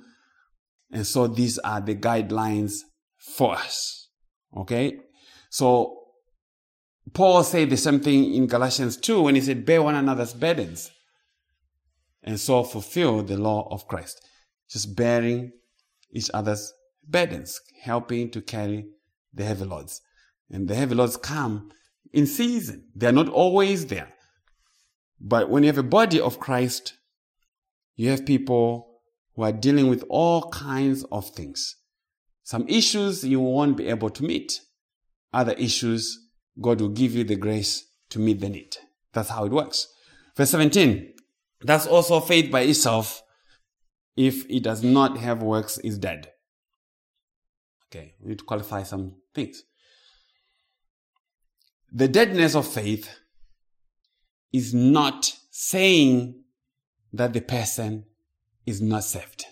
And so these are the guidelines for us. Okay. So Paul said the same thing in Galatians 2 when he said, bear one another's burdens. And so fulfill the law of Christ. Just bearing each other's burdens, helping to carry the heavy loads. And the heavy loads come in season. They're not always there. But when you have a body of Christ, you have people who are dealing with all kinds of things. Some issues you won't be able to meet. Other issues, God will give you the grace to meet the need. That's how it works. Verse 17. That's also faith by itself. If it does not have works, is dead. Okay, we need to qualify some things. The deadness of faith is not saying that the person is not saved.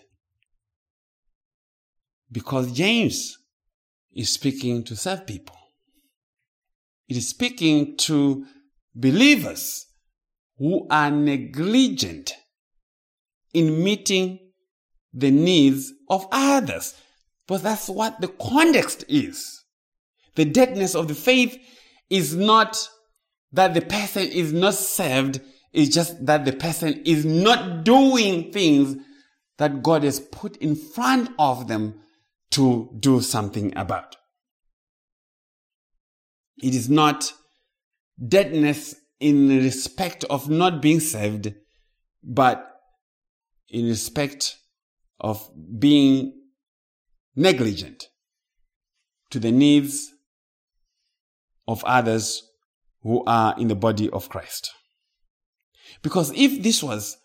Because James is speaking to saved people. It is speaking to believers who are negligent in meeting the needs of others. But that's what the context is. The deadness of the faith is not that the person is not saved, it's just that the person is not doing things that God has put in front of them to do something about. It is not deadness in respect of not being saved, but in respect of being negligent to the needs of others who are in the body of Christ. Because if this was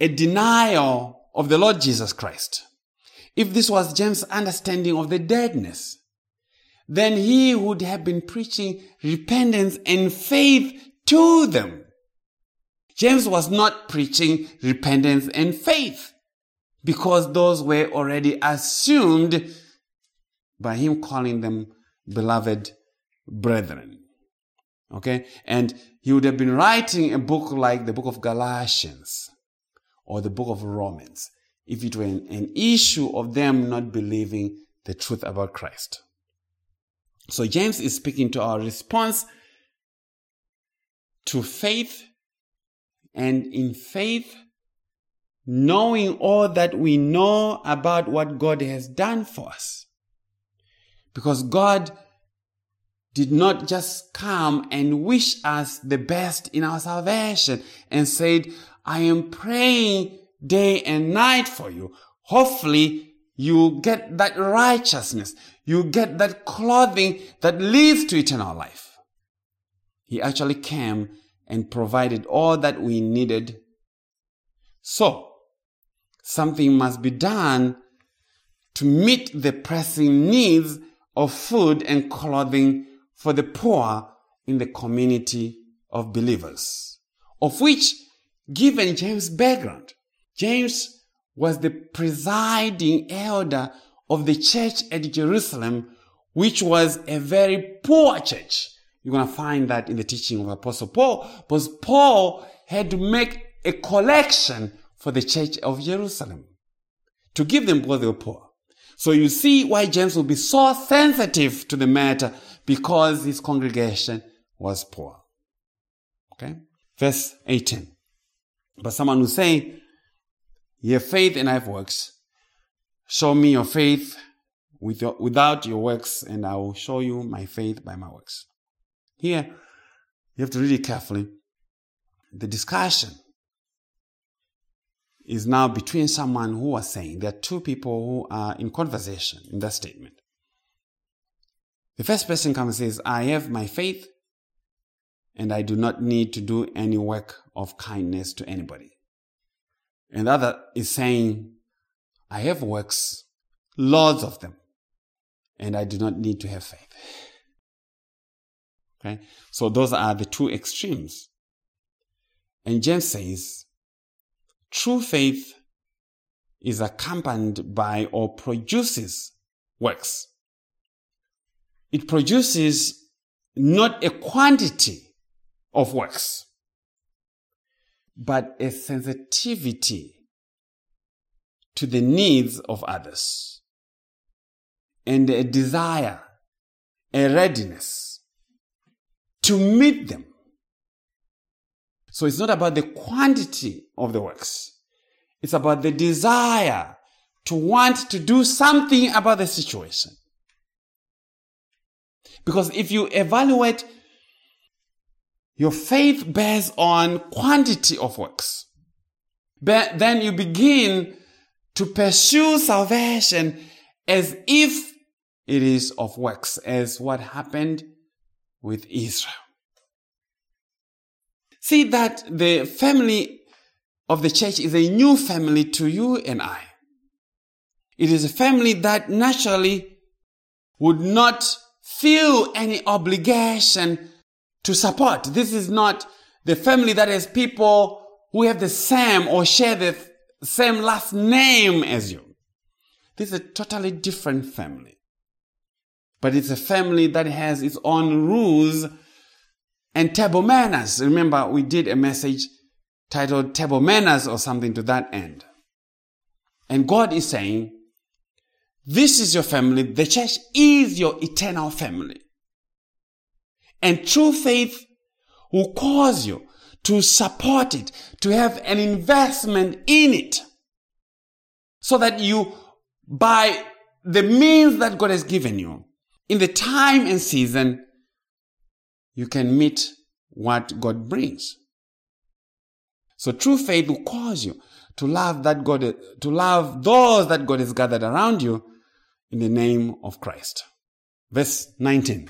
a denial of the Lord Jesus Christ, if this was James' understanding of the deadness, then he would have been preaching repentance and faith to them. James was not preaching repentance and faith because those were already assumed by him calling them beloved brethren. Okay. And he would have been writing a book like the book of Galatians or the book of Romans if it were an, an issue of them not believing the truth about Christ. So James is speaking to our response to faith and in faith, knowing all that we know about what God has done for us. Because God did not just come and wish us the best in our salvation and said, I am praying day and night for you. Hopefully you get that righteousness. You get that clothing that leads to eternal life. He actually came and provided all that we needed. So, something must be done to meet the pressing needs of food and clothing for the poor in the community of believers, of which, given James' background, James was the presiding elder of the church at Jerusalem, which was a very poor church. You're going to find that in the teaching of Apostle Paul, because Paul had to make a collection for the church of Jerusalem to give them because they were poor. So you see why James will be so sensitive to the matter because his congregation was poor. Okay? Verse 18. But someone will say, You have faith and I have works. Show me your faith with your, without your works, and I will show you my faith by my works. Here, you have to read it carefully. The discussion is now between someone who was saying there are two people who are in conversation in that statement. The first person comes and says, I have my faith and I do not need to do any work of kindness to anybody. And the other is saying, I have works, lots of them, and I do not need to have faith. Okay? So those are the two extremes. And James says, true faith is accompanied by or produces works. It produces not a quantity of works, but a sensitivity to the needs of others and a desire, a readiness to meet them. So it's not about the quantity of the works. It's about the desire to want to do something about the situation. Because if you evaluate your faith bears on quantity of works, But then you begin to pursue salvation as if it is of works, as what happened with Israel. See that the family of the church is a new family to you and I. It is a family that naturally would not feel any obligation to support. This is not the family that has people who have the same or share the same last name as you. This is a totally different family. But it's a family that has its own rules and table manners. Remember, we did a message titled Table Manners or something to that end. And God is saying, this is your family. The church is your eternal family. And true faith will cause you to support it, to have an investment in it. So that you, by the means that God has given you, in the time and season, you can meet what God brings. So true faith will cause you to love that God, to love those that God has gathered around you in the name of Christ. Verse 19.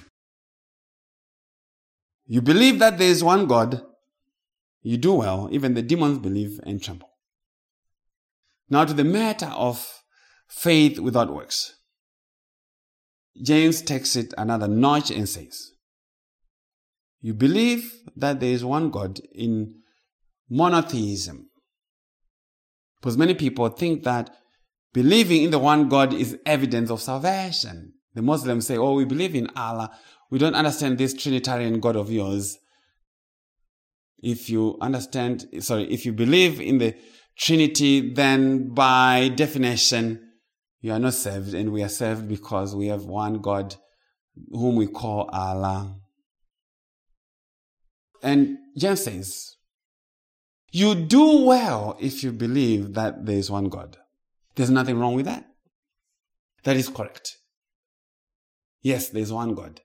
You believe that there is one God. You do well. Even the demons believe and tremble. Now to the matter of faith without works. James takes it another notch and says, You believe that there is one God in monotheism. Because many people think that believing in the one God is evidence of salvation. The Muslims say, Oh, we believe in Allah. We don't understand this Trinitarian God of yours. If you understand, sorry, if you believe in the Trinity, then by definition, you are not saved, and we are saved because we have one God whom we call Allah. And James says, You do well if you believe that there is one God. There's nothing wrong with that. That is correct. Yes, there's one God.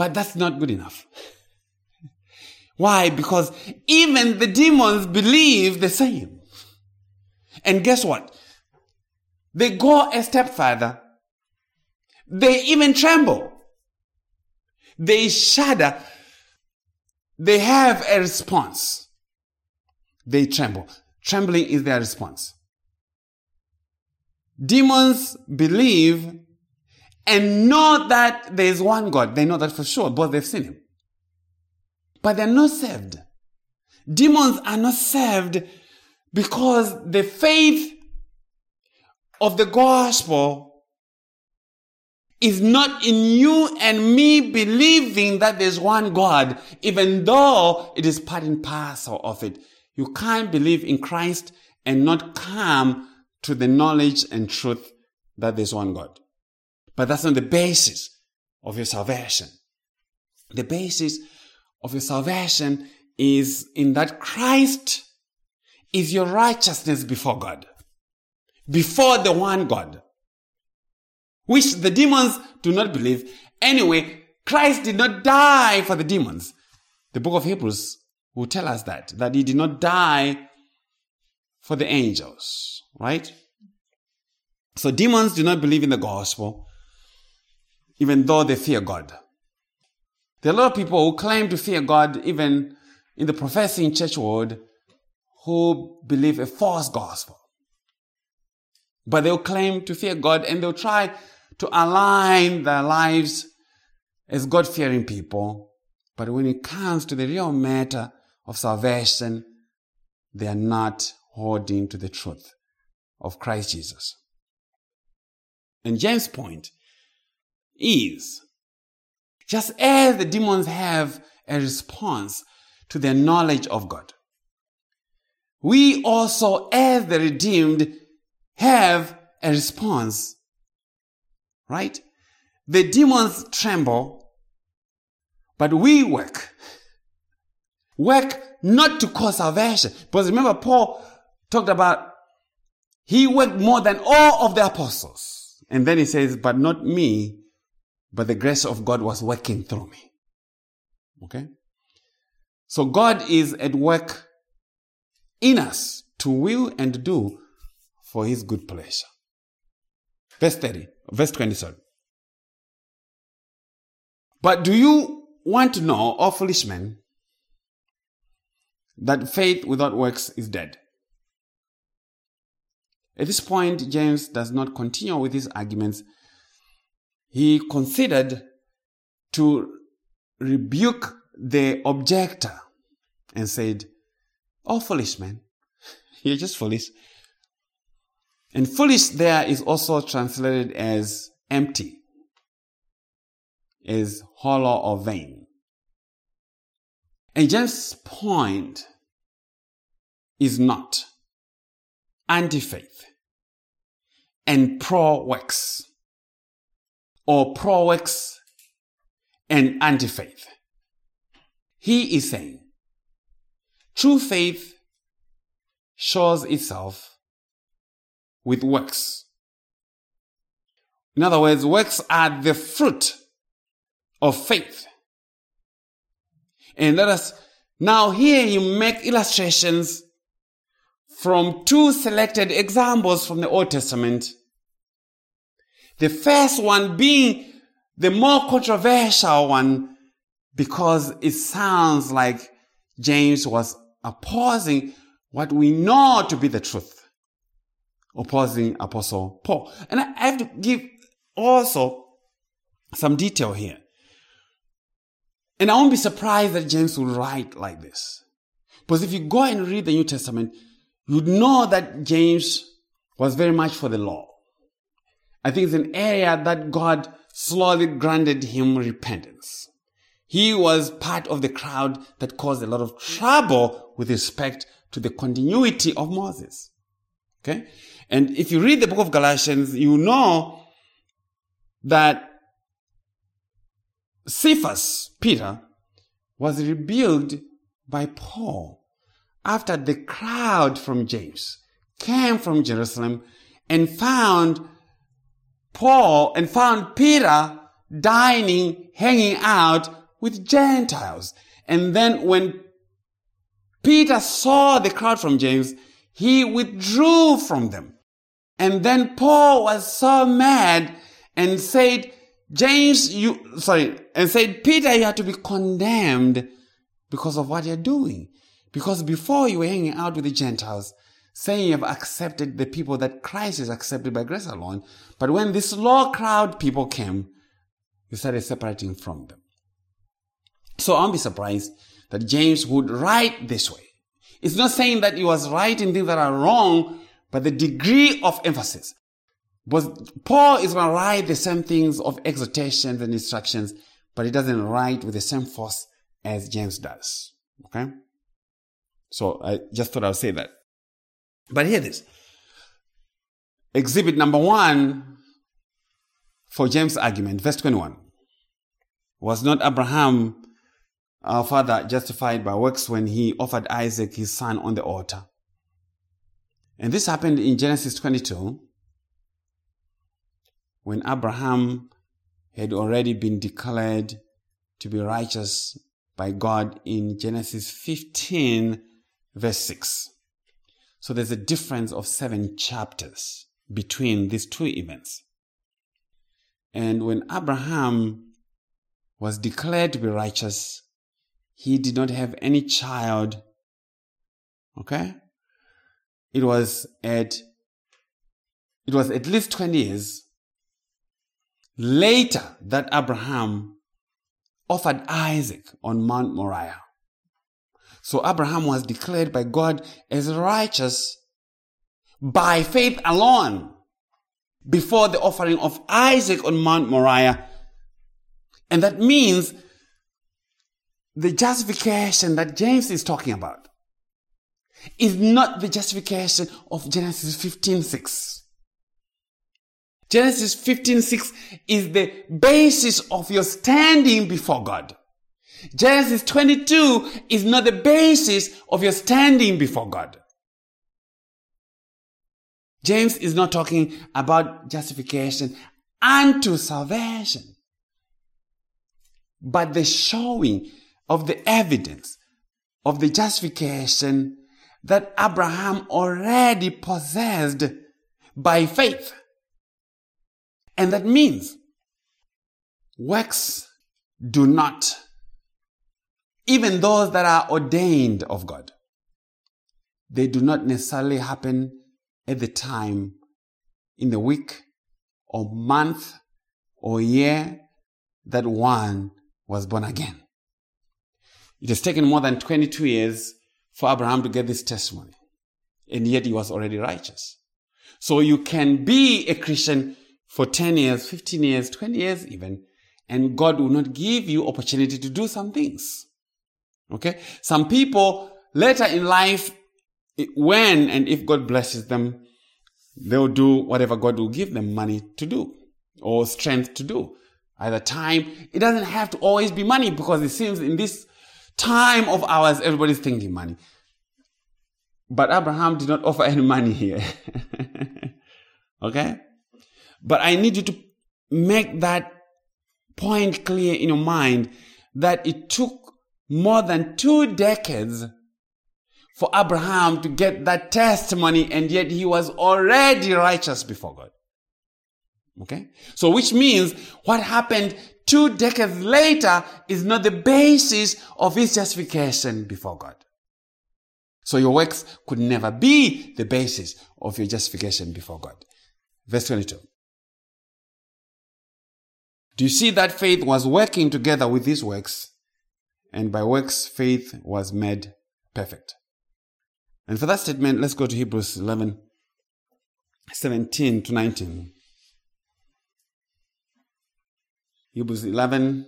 But that's not good enough. Why? Because even the demons believe the same. And guess what? They go a step further. They even tremble. They shudder. They have a response. They tremble. Trembling is their response. Demons believe and know that there is one God. They know that for sure, but they've seen him. But they're not saved. Demons are not saved because the faith of the gospel is not in you and me believing that there's one God, even though it is part and parcel of it. You can't believe in Christ and not come to the knowledge and truth that there's one God. But that's not the basis of your salvation. The basis of your salvation is in that Christ is your righteousness before God. Before the one God. which the demons do not believe. Anyway, Christ did not die for the demons. The book of Hebrews will tell us that, that he did not die for the angels, right? So demons do not believe in the gospel, even though they fear God. There are a lot of people who claim to fear God, even in the professing church world, who believe a false gospel. But they'll claim to fear God and they'll try to align their lives as God fearing people. But when it comes to the real matter of salvation, they are not holding to the truth of Christ Jesus. And James' point is just as the demons have a response to their knowledge of God, we also, as the redeemed, have a response. Right? The demons tremble, but we work. Work not to cause salvation. Because remember, Paul talked about he worked more than all of the apostles. And then he says, but not me, but the grace of God was working through me. Okay? So God is at work in us to will and do for his good pleasure. Verse 30, verse 27. But do you want to know, O foolish men, that faith without works is dead? At this point, James does not continue with his arguments. He considered to rebuke the objector and said, Oh, foolish man, you're just foolish. And foolish there is also translated as empty, as hollow or vain. And James' point is not anti-faith and pro-works or pro-works and anti-faith. He is saying true faith shows itself with works. In other words, works are the fruit of faith. And let us now hear him make illustrations from two selected examples from the Old Testament. The first one being the more controversial one because it sounds like James was opposing what we know to be the truth, opposing Apostle Paul. And I have to give also some detail here. And I won't be surprised that James would write like this. Because if you go and read the New Testament, you'd know that James was very much for the law. I think it's an area that God slowly granted him repentance. He was part of the crowd that caused a lot of trouble with respect to the continuity of Moses. Okay? And if you read the book of Galatians, you know that Cephas, Peter, was rebuked by Paul after the crowd from James came from Jerusalem and found Paul and found Peter dining, hanging out with Gentiles. And then when Peter saw the crowd from James, he withdrew from them. And then Paul was so mad and said, James, you, sorry, and said, Peter, you have to be condemned because of what you're doing. Because before you were hanging out with the Gentiles, saying you have accepted the people that Christ is accepted by grace alone. But when this law crowd people came, you started separating from them. So I'll be surprised that James would write this way. It's not saying that he was writing things that are wrong, but the degree of emphasis. But Paul is going to write the same things of exhortations and instructions, but he doesn't write with the same force as James does. Okay? So I just thought I would say that. But hear this. Exhibit number one for James' argument, verse 21. Was not Abraham our father justified by works when he offered Isaac his son on the altar? And this happened in Genesis 22. when Abraham had already been declared to be righteous by God in Genesis 15, verse 6. So there's a difference of seven chapters between these two events. And when Abraham was declared to be righteous, he did not have any child. Okay? It was at it was at least 20 years later that Abraham offered Isaac on Mount Moriah. So Abraham was declared by God as righteous by faith alone before the offering of Isaac on Mount Moriah. And that means the justification that James is talking about is not the justification of Genesis 15:6. Genesis 15:6 is the basis of your standing before God. Genesis 22 is not the basis of your standing before God. James is not talking about justification unto salvation, but the showing of the evidence of the justification that Abraham already possessed by faith. And that means works do not, even those that are ordained of God, they do not necessarily happen at the time in the week or month or year that one was born again. It has taken more than 22 years for Abraham to get this testimony. And yet he was already righteous. So you can be a Christian for 10 years, 15 years, 20 years even, and God will not give you opportunity to do some things. Okay? Some people later in life, when and if God blesses them, they'll do whatever God will give them money to do or strength to do. Either time. It doesn't have to always be money because it seems in this time of ours, everybody's thinking money. But Abraham did not offer any money here. okay? But I need you to make that point clear in your mind that it took more than two decades for Abraham to get that testimony and yet he was already righteous before God. Okay? So which means what happened two decades later is not the basis of his justification before God. So your works could never be the basis of your justification before God. Verse 22. Do you see that faith was working together with these works? And by works, faith was made perfect. And for that statement, let's go to Hebrews 11, 17 to 19. Hebrews 11,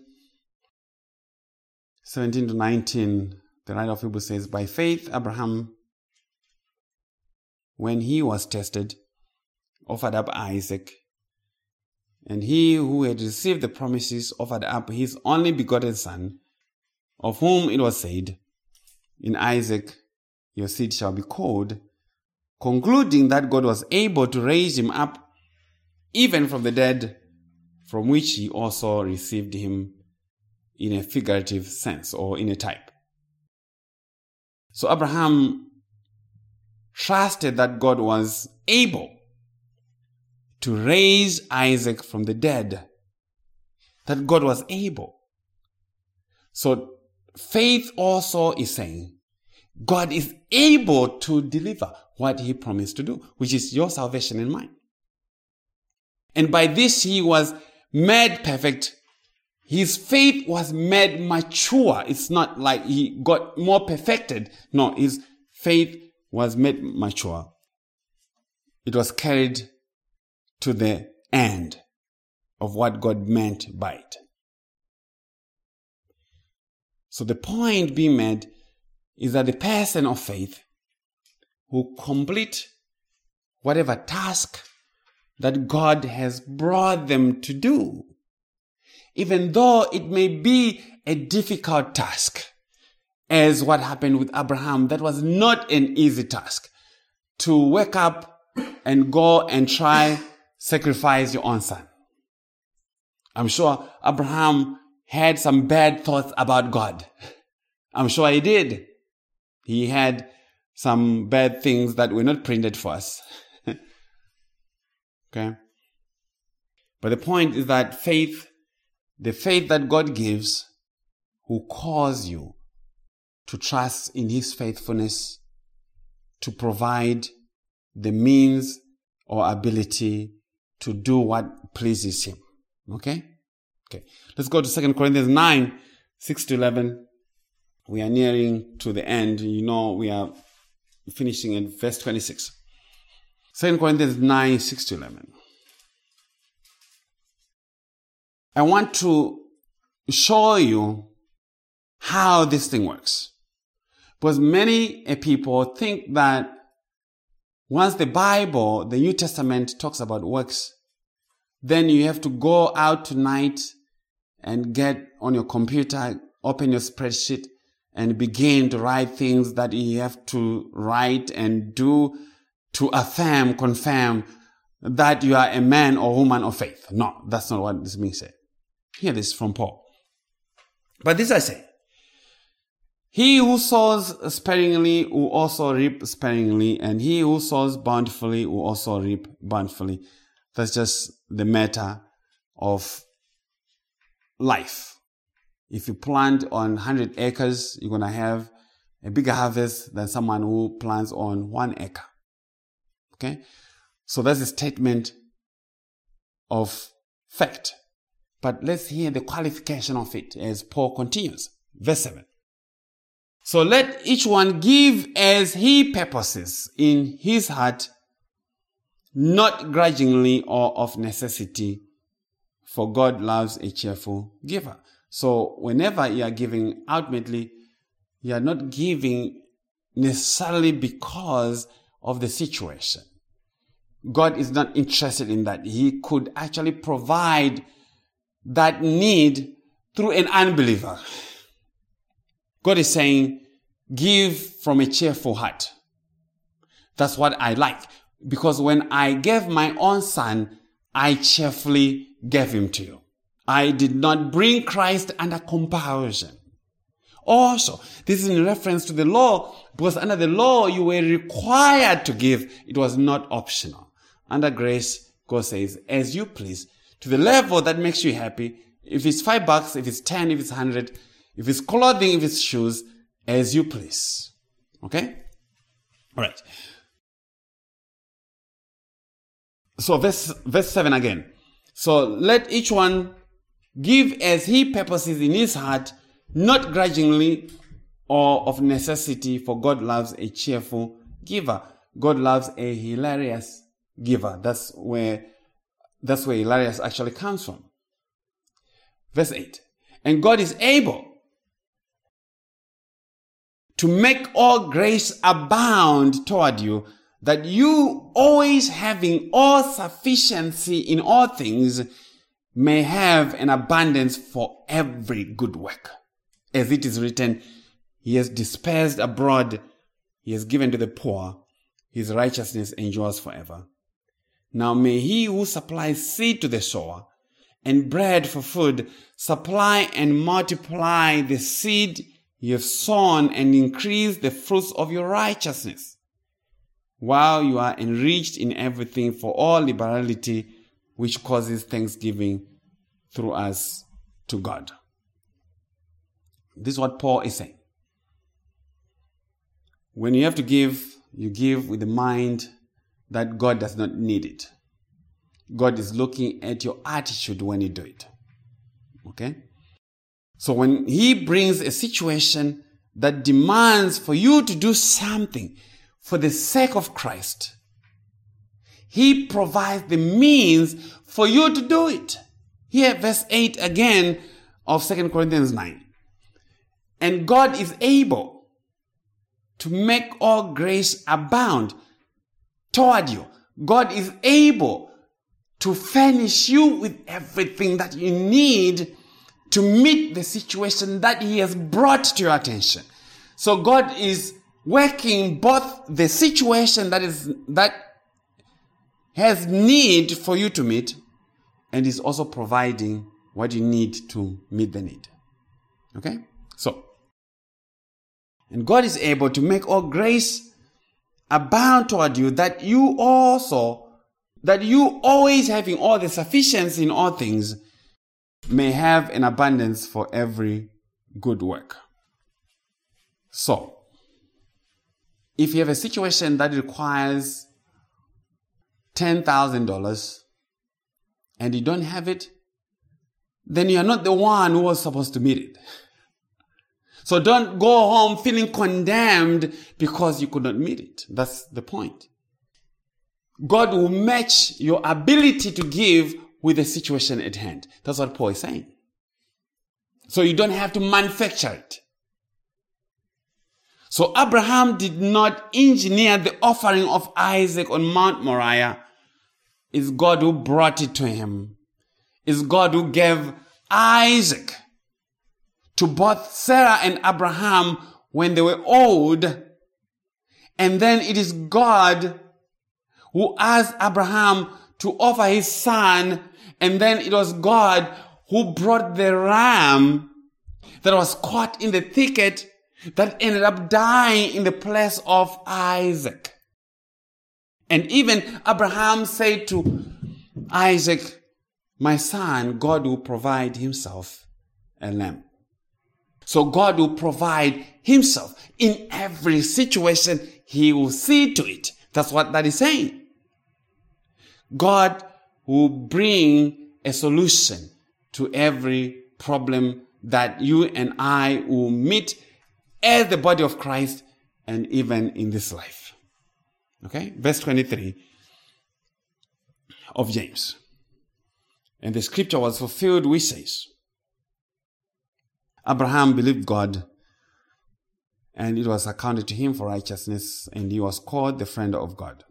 17 to 19, the writer of Hebrews says, By faith, Abraham, when he was tested, offered up Isaac. And he who had received the promises offered up his only begotten son, of whom it was said, In Isaac your seed shall be called, concluding that God was able to raise him up even from the dead, from which he also received him in a figurative sense or in a type. So Abraham trusted that God was able to raise Isaac from the dead, that God was able. So faith also is saying God is able to deliver what he promised to do, which is your salvation and mine. And by this he was made perfect. His faith was made mature. It's not like he got more perfected. No, his faith was made mature. It was carried to the end of what God meant by it. So the point being made is that the person of faith who complete whatever task that God has brought them to do, even though it may be a difficult task, as what happened with Abraham, that was not an easy task to wake up and go and try sacrifice your own son. I'm sure Abraham had some bad thoughts about God. I'm sure he did. He had some bad things that were not printed for us. okay? But the point is that faith, the faith that God gives, will cause you to trust in His faithfulness, to provide the means or ability to do what pleases Him. Okay? Okay. Let's go to 2 Corinthians 9, 6 to 11. We are nearing to the end. You know, we are finishing in verse 26. 2 Corinthians 9, 6 to 11. I want to show you how this thing works. Because many eh, people think that once the Bible, the New Testament talks about works, then you have to go out tonight and get on your computer, open your spreadsheet and begin to write things that you have to write and do to affirm, confirm that you are a man or woman of faith. No, that's not what this means. Hear this from Paul. But this I say. He who sows sparingly will also reap sparingly, and he who sows bountifully will also reap bountifully. That's just the matter of life. If you plant on 100 acres, you're going to have a bigger harvest than someone who plants on one acre. Okay? So that's a statement of fact. But let's hear the qualification of it as Paul continues. Verse 7. So let each one give as he purposes in his heart, not grudgingly or of necessity, for God loves a cheerful giver. So whenever you are giving, ultimately, you are not giving necessarily because of the situation. God is not interested in that. He could actually provide that need through an unbeliever. God is saying, give from a cheerful heart. That's what I like. Because when I gave my own son, I cheerfully gave him to you. I did not bring Christ under compulsion. Also, this is in reference to the law, because under the law, you were required to give. It was not optional. Under grace, God says, as you please, to the level that makes you happy. If it's five bucks, if it's 10, if it's hundred, if it's clothing, if it's shoes, as you please. Okay? All right. So verse, verse 7 again. So let each one Give as he purposes in his heart, not grudgingly or of necessity, for God loves a cheerful giver. God loves a hilarious giver. That's where, that's where hilarious actually comes from. Verse 8. And God is able to make all grace abound toward you, that you always having all sufficiency in all things may have an abundance for every good work. As it is written, He has dispersed abroad, He has given to the poor, His righteousness endures forever. Now may He who supplies seed to the sower and bread for food supply and multiply the seed you have sown and increase the fruits of your righteousness, while you are enriched in everything for all liberality which causes thanksgiving through us to God. This is what Paul is saying. When you have to give, you give with the mind that God does not need it. God is looking at your attitude when you do it. Okay? So when He brings a situation that demands for you to do something for the sake of Christ, he provides the means for you to do it. Here, verse 8 again of 2 Corinthians 9. And God is able to make all grace abound toward you. God is able to furnish you with everything that you need to meet the situation that He has brought to your attention. So God is working both the situation that is, that has need for you to meet and is also providing what you need to meet the need. Okay? So, and God is able to make all grace abound toward you that you also, that you always having all the sufficiency in all things may have an abundance for every good work. So, if you have a situation that requires $10,000 and you don't have it, then you are not the one who was supposed to meet it. So don't go home feeling condemned because you could not meet it. That's the point. God will match your ability to give with the situation at hand. That's what Paul is saying. So you don't have to manufacture it. So Abraham did not engineer the offering of Isaac on Mount Moriah. It's God who brought it to him. It's God who gave Isaac to both Sarah and Abraham when they were old. And then it is God who asked Abraham to offer his son. And then it was God who brought the ram that was caught in the thicket that ended up dying in the place of Isaac. And even Abraham said to Isaac, my son, God will provide himself a lamb. So God will provide himself in every situation. He will see to it. That's what that is saying. God will bring a solution to every problem that you and I will meet as the body of Christ and even in this life. Okay? Verse 23 of James. And the scripture was fulfilled, which says, Abraham believed God, and it was accounted to him for righteousness, and he was called the friend of God.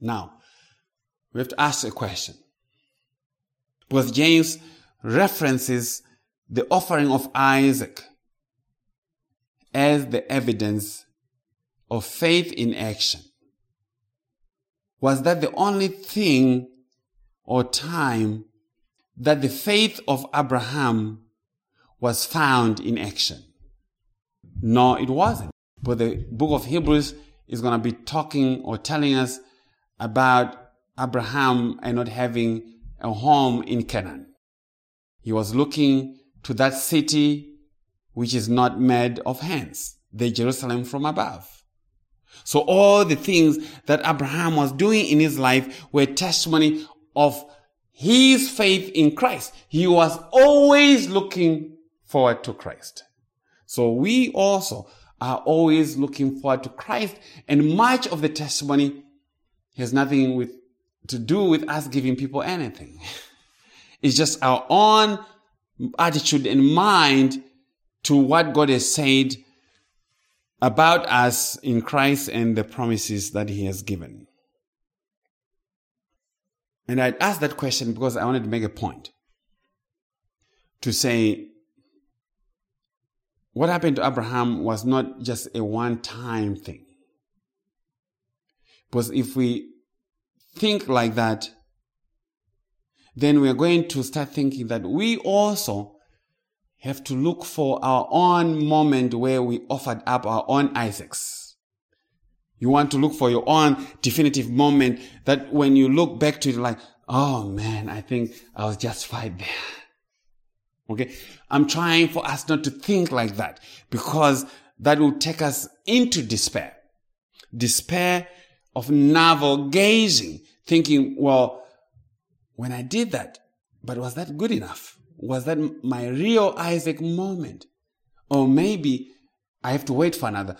Now, we have to ask a question. Because James references the offering of Isaac as the evidence of faith in action. Was that the only thing or time that the faith of Abraham was found in action? No, it wasn't. But the book of Hebrews is going to be talking or telling us about Abraham and not having a home in Canaan. He was looking to that city which is not made of hands, the Jerusalem from above. So all the things that Abraham was doing in his life were testimony of his faith in Christ. He was always looking forward to Christ. So we also are always looking forward to Christ and much of the testimony has nothing with, to do with us giving people anything. It's just our own attitude and mind to what God has said about us in Christ and the promises that He has given. And I asked that question because I wanted to make a point to say what happened to Abraham was not just a one time thing. Because if we think like that, then we are going to start thinking that we also have to look for our own moment where we offered up our own Isaacs. You want to look for your own definitive moment that when you look back to it, like, oh man, I think I was justified there. Okay. I'm trying for us not to think like that because that will take us into despair. Despair of navel gazing, thinking, well, when I did that, but was that good enough? Was that my real Isaac moment? Or maybe I have to wait for another.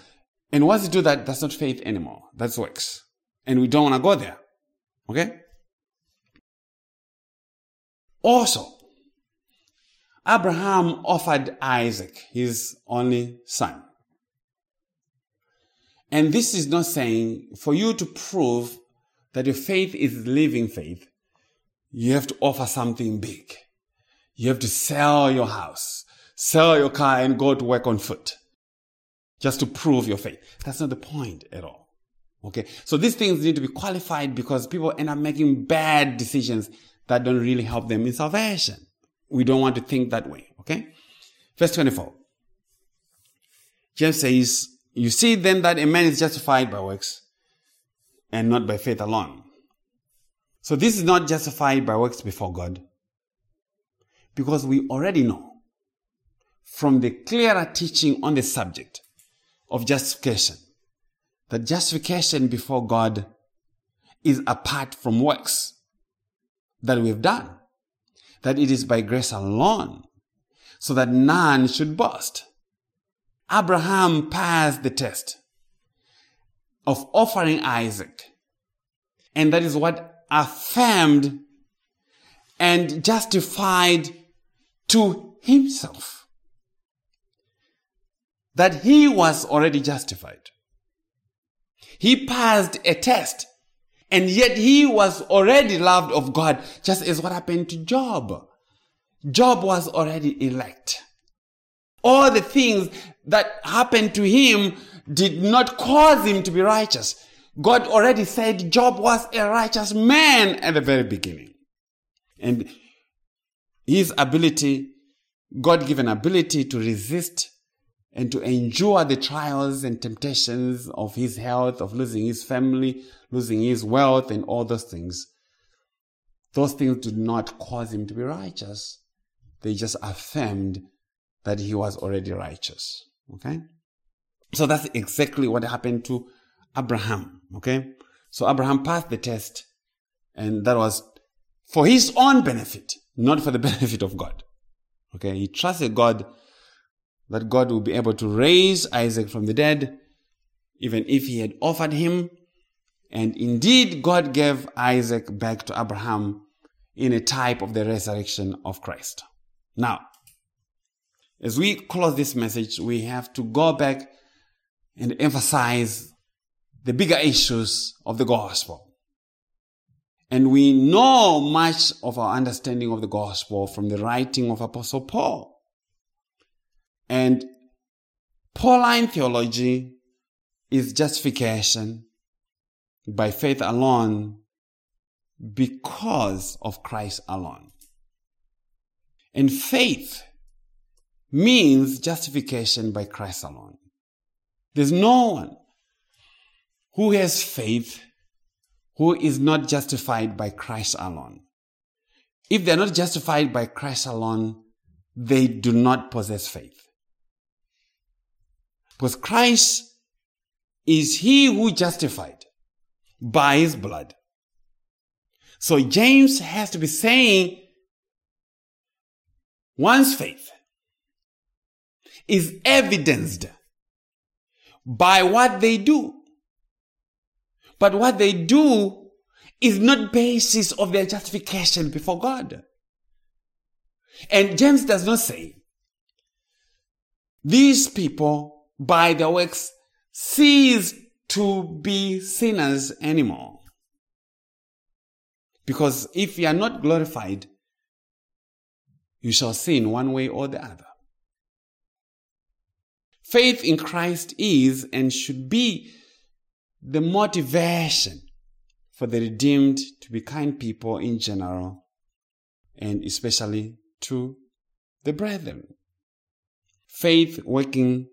And once you do that, that's not faith anymore. That's works. And we don't want to go there. Okay? Also, Abraham offered Isaac, his only son. And this is not saying for you to prove that your faith is living faith, you have to offer something big. You have to sell your house, sell your car and go to work on foot just to prove your faith. That's not the point at all. Okay. So these things need to be qualified because people end up making bad decisions that don't really help them in salvation. We don't want to think that way. Okay. Verse 24. James says, You see then that a man is justified by works and not by faith alone. So this is not justified by works before God because we already know from the clearer teaching on the subject of justification that justification before God is apart from works that we've done, that it is by grace alone, so that none should boast. Abraham passed the test of offering Isaac, and that is what affirmed and justified to himself that he was already justified. He passed a test and yet he was already loved of God, just as what happened to Job. Job was already elect. All the things that happened to him did not cause him to be righteous. God already said Job was a righteous man at the very beginning. And his ability, God given ability to resist and to endure the trials and temptations of his health, of losing his family, losing his wealth, and all those things. Those things did not cause him to be righteous. They just affirmed that he was already righteous. Okay? So that's exactly what happened to Abraham. Okay? So Abraham passed the test, and that was for his own benefit, not for the benefit of God. Okay? He trusted God that God would be able to raise Isaac from the dead, even if he had offered him. And indeed, God gave Isaac back to Abraham in a type of the resurrection of Christ. Now, as we close this message, we have to go back and emphasize the bigger issues of the gospel. And we know much of our understanding of the gospel from the writing of Apostle Paul. And Pauline theology is justification by faith alone because of Christ alone. And faith means justification by Christ alone. There's no one who has faith who is not justified by Christ alone. If they're not justified by Christ alone, they do not possess faith. Because Christ is he who justified by his blood. So James has to be saying one's faith is evidenced by what they do. But what they do is not basis of their justification before God. And James does not say these people by their works cease to be sinners anymore. Because if you are not glorified, you shall sin one way or the other. Faith in Christ is and should be the motivation for the redeemed to be kind people in general and especially to the brethren. Faith working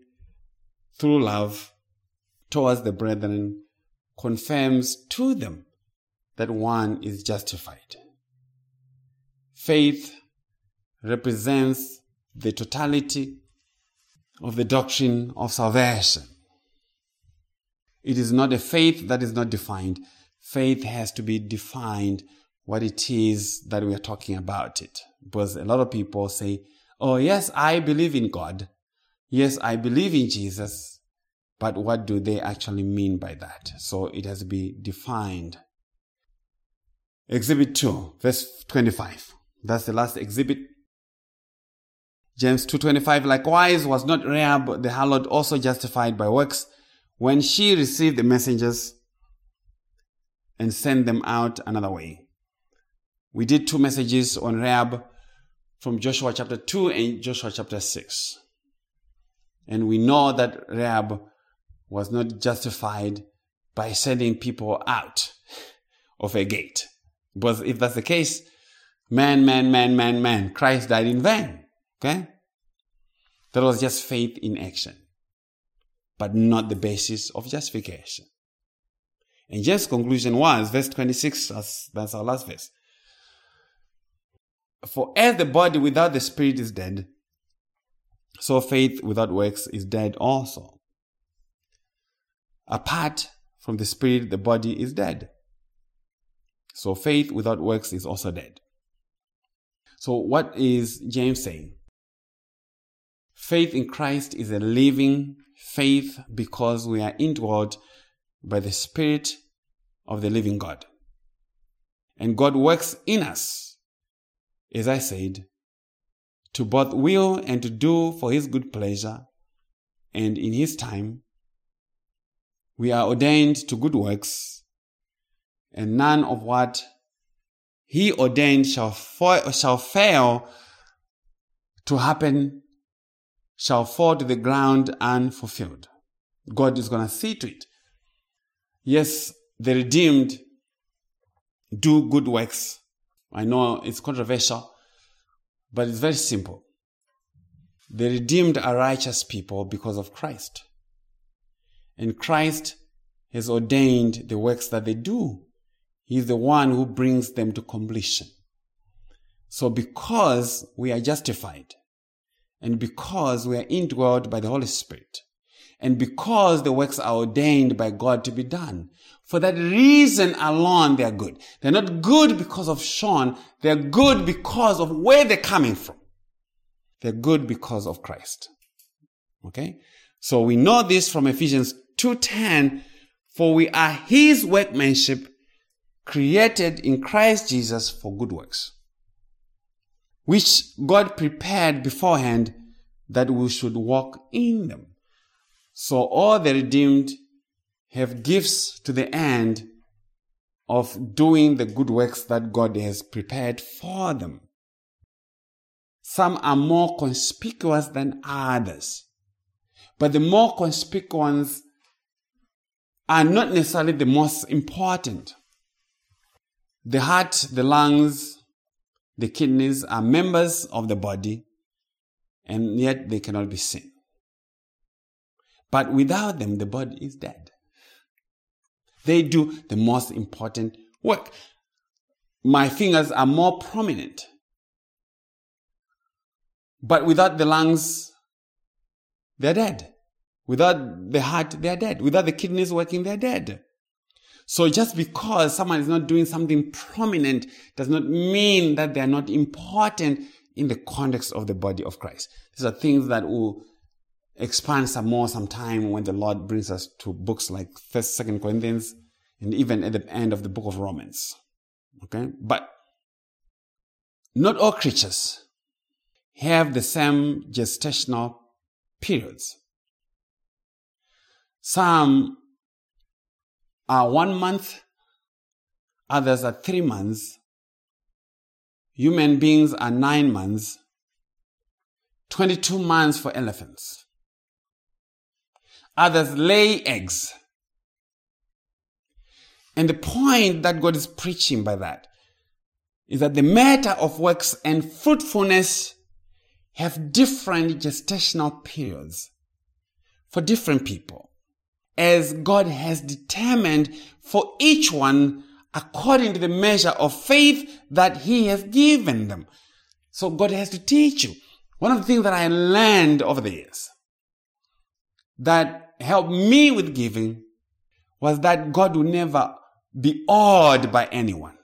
through love towards the brethren confirms to them that one is justified. Faith represents the totality of the doctrine of salvation. It is not a faith that is not defined. Faith has to be defined what it is that we are talking about it. Because a lot of people say, Oh, yes, I believe in God. Yes, I believe in Jesus, but what do they actually mean by that? So it has to be defined. Exhibit 2, verse 25. That's the last exhibit. James 2.25, likewise was not Rahab the harlot also justified by works when she received the messengers and sent them out another way. We did two messages on Rahab from Joshua chapter 2 and Joshua chapter 6. And we know that Rahab was not justified by sending people out of a gate. Because if that's the case, man, man, man, man, man, Christ died in vain. Okay? That was just faith in action, but not the basis of justification. And James' conclusion was, verse 26, that's, that's our last verse. For as the body without the spirit is dead, so faith without works is dead also. Apart from the spirit, the body is dead. So faith without works is also dead. So what is James saying? Faith in Christ is a living faith because we are indwelled by the Spirit of the living God. And God works in us, as I said, to both will and to do for His good pleasure. And in His time, we are ordained to good works, and none of what He ordained shall, fa- shall fail to happen, shall fall to the ground unfulfilled. God is going to see to it. Yes, the redeemed do good works. I know it's controversial, but it's very simple. The redeemed are righteous people because of Christ. And Christ has ordained the works that they do. He's the one who brings them to completion. So because we are justified and because we are indwelled by the Holy Spirit and because the works are ordained by God to be done, for that reason alone, they are good. They're not good because of Sean. They're good because of where they're coming from. They're good because of Christ. Okay? So we know this from Ephesians 2.10, for we are his workmanship created in Christ Jesus for good works, which God prepared beforehand that we should walk in them. So all the redeemed have gifts to the end of doing the good works that God has prepared for them. Some are more conspicuous than others, but the more conspicuous are not necessarily the most important. The heart, the lungs, the kidneys are members of the body, and yet they cannot be seen. But without them, the body is dead. They do the most important work. My fingers are more prominent. But without the lungs, they're dead. Without the heart, they're dead. Without the kidneys working, they're dead. So just because someone is not doing something prominent does not mean that they're not important in the context of the body of Christ. These are things that will expand some more sometime when the Lord brings us to books like First, Second Corinthians, and even at the end of the book of Romans. Okay? But not all creatures have the same gestational periods. Some are one month, others are three months. Human beings are nine months, 22 months for elephants. Others lay eggs. And the point that God is preaching by that is that the matter of works and fruitfulness have different gestational periods for different people, as God has determined for each one according to the measure of faith that He has given them. So God has to teach you. One of the things that I learned over the years that helped me with giving was that God will never be awed by anyone.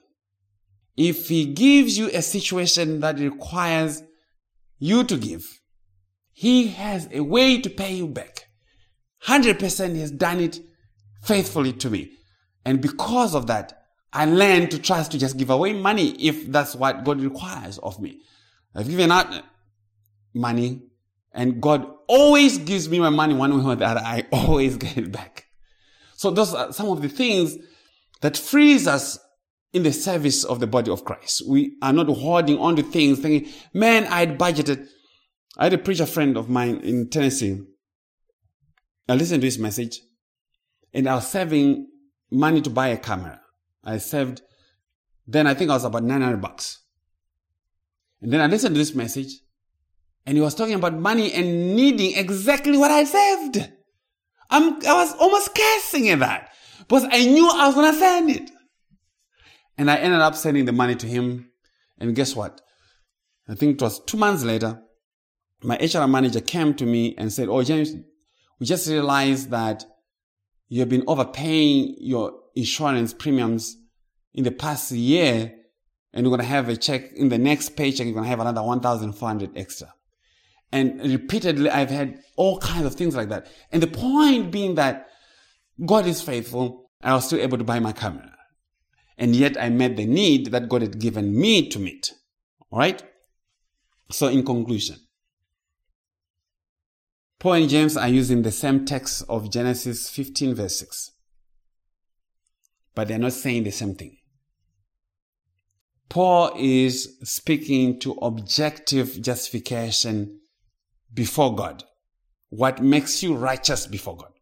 If he gives you a situation that requires you to give, he has a way to pay you back. 100% he has done it faithfully to me. And because of that, I learned to trust to just give away money if that's what God requires of me. I've given out money and God always gives me my money one way or the other. I always get it back. So those are some of the things that frees us in the service of the body of Christ. We are not holding on to things thinking, man, I had budgeted. I had a preacher friend of mine in Tennessee. I listened to his message and I was saving money to buy a camera. I saved, then I think I was about 900 bucks. And then I listened to this message and he was talking about money and needing exactly what I saved. I'm, I was almost cursing at that because I knew I was going to send it. And I ended up sending the money to him. And guess what? I think it was two months later, my HR manager came to me and said, Oh, James, we just realized that you've been overpaying your insurance premiums in the past year and you're going to have a check in the next paycheck. You're going to have another 1,400 extra. And repeatedly, I've had all kinds of things like that. And the point being that God is faithful. I was still able to buy my camera. And yet I met the need that God had given me to meet. All right. So in conclusion, Paul and James are using the same text of Genesis 15 verse 6. But they're not saying the same thing. Paul is speaking to objective justification before God. What makes you righteous before God.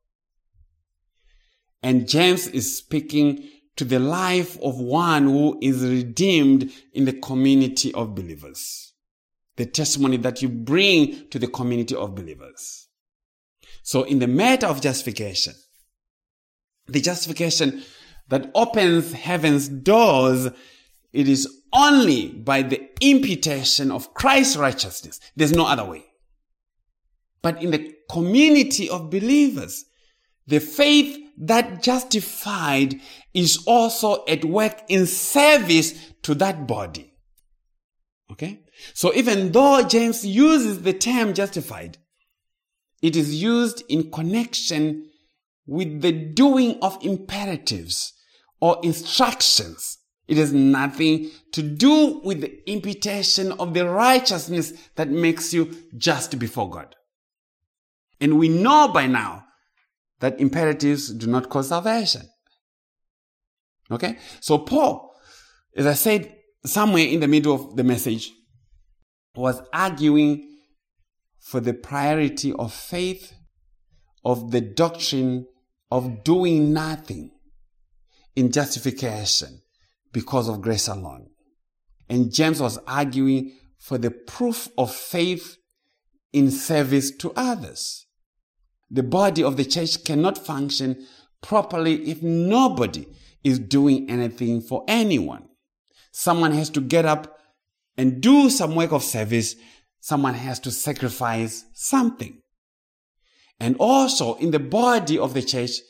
And James is speaking to the life of one who is redeemed in the community of believers. The testimony that you bring to the community of believers. So in the matter of justification, the justification that opens heaven's doors, it is only by the imputation of Christ's righteousness. There's no other way. But in the community of believers, the faith that justified is also at work in service to that body. Okay? So even though James uses the term justified, it is used in connection with the doing of imperatives or instructions. It has nothing to do with the imputation of the righteousness that makes you just before God. And we know by now that imperatives do not cause salvation. Okay? So Paul, as I said, somewhere in the middle of the message, was arguing for the priority of faith, of the doctrine of doing nothing in justification because of grace alone. And James was arguing for the proof of faith in service to others. The body of the church cannot function properly if nobody is doing anything for anyone. Someone has to get up and do some work of service. Someone has to sacrifice something. And also in the body of the church,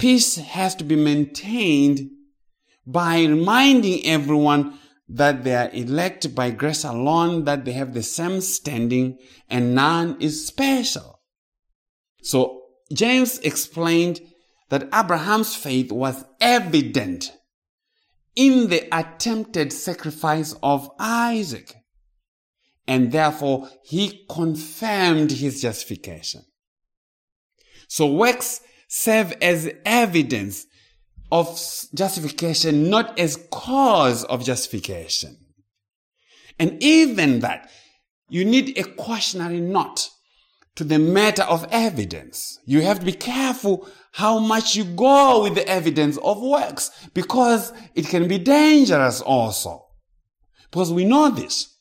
peace has to be maintained by reminding everyone that they are elect by grace alone, that they have the same standing and none is special. So James explained that Abraham's faith was evident in the attempted sacrifice of Isaac. And therefore he confirmed his justification. So works serve as evidence of justification, not as cause of justification. And even that, you need a cautionary note to the matter of evidence. You have to be careful how much you go with the evidence of works because it can be dangerous also. Because we know this.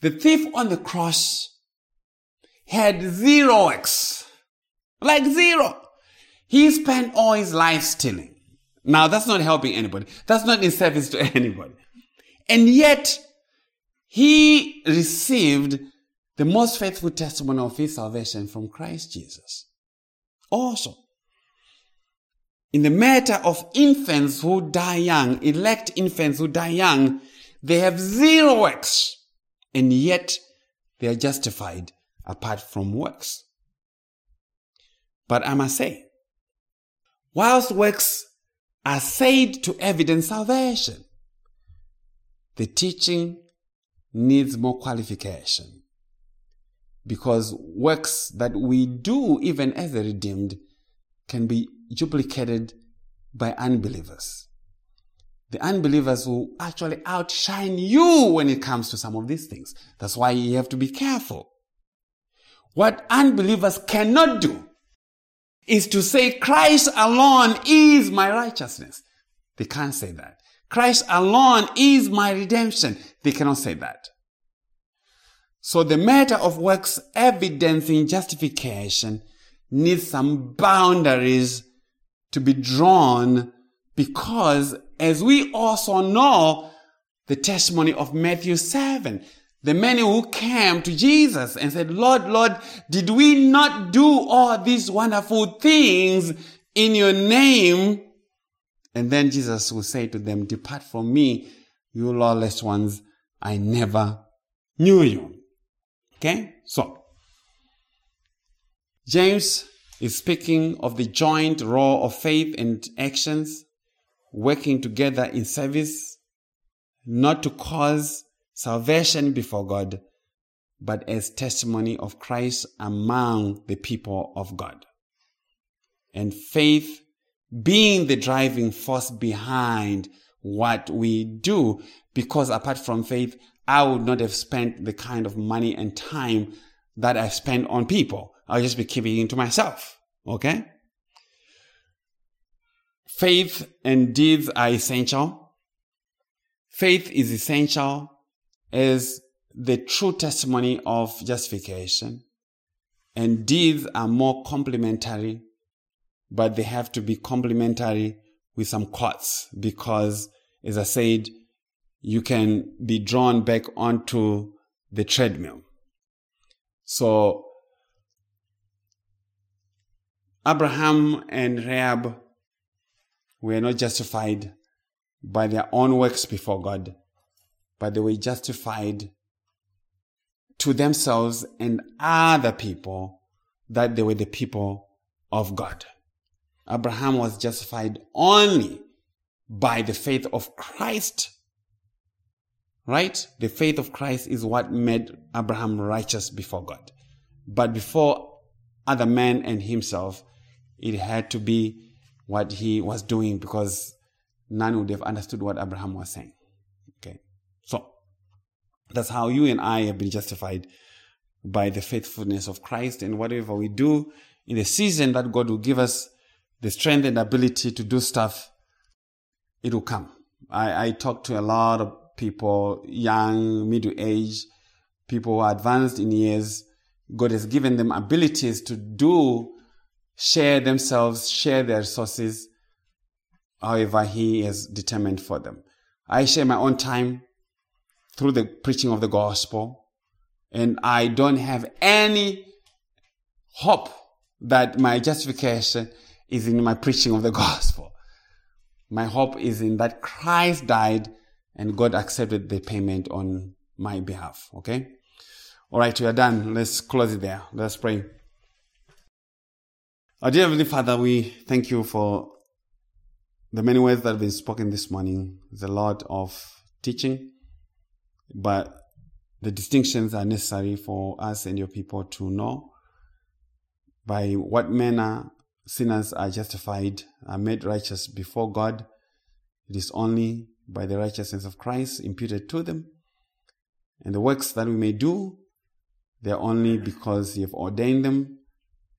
The thief on the cross had zero works. Like zero. He spent all his life stealing. Now that's not helping anybody. That's not in service to anybody. And yet he received the most faithful testimony of his salvation from Christ Jesus. Also, in the matter of infants who die young, elect infants who die young, they have zero works, and yet they are justified apart from works. But I must say, whilst works are said to evidence salvation, the teaching needs more qualification because works that we do even as the redeemed can be duplicated by unbelievers. The unbelievers will actually outshine you when it comes to some of these things. That's why you have to be careful. What unbelievers cannot do is to say Christ alone is my righteousness. They can't say that. Christ alone is my redemption. They cannot say that. So the matter of works evidencing justification needs some boundaries to be drawn because as we also know the testimony of Matthew 7, the many who came to Jesus and said, Lord, Lord, did we not do all these wonderful things in your name? And then Jesus will say to them, depart from me, you lawless ones. I never knew you. Okay? So, James is speaking of the joint role of faith and actions working together in service, not to cause salvation before God, but as testimony of Christ among the people of God. And faith being the driving force behind what we do, because apart from faith, I would not have spent the kind of money and time that I spent on people. I'll just be keeping it to myself. Okay? Faith and deeds are essential. Faith is essential as the true testimony of justification, and deeds are more complementary, but they have to be complementary with some costs because, as I said, you can be drawn back onto the treadmill. So, Abraham and Rahab were not justified by their own works before God, but they were justified to themselves and other people that they were the people of God. Abraham was justified only by the faith of Christ Right? The faith of Christ is what made Abraham righteous before God. But before other men and himself, it had to be what he was doing because none would have understood what Abraham was saying. Okay. So that's how you and I have been justified by the faithfulness of Christ and whatever we do in the season that God will give us the strength and ability to do stuff, it will come. I, I talk to a lot of people, young, middle age, people who are advanced in years. God has given them abilities to do, share themselves, share their resources, however He has determined for them. I share my own time through the preaching of the gospel, and I don't have any hope that my justification is in my preaching of the gospel. My hope is in that Christ died and God accepted the payment on my behalf. Okay? All right, we are done. Let's close it there. Let's pray. Our dear Heavenly Father, we thank you for the many words that have been spoken this morning. There's a lot of teaching, but the distinctions are necessary for us and your people to know by what manner sinners are justified, are made righteous before God. It is only by the righteousness of Christ imputed to them. And the works that we may do, they are only because you have ordained them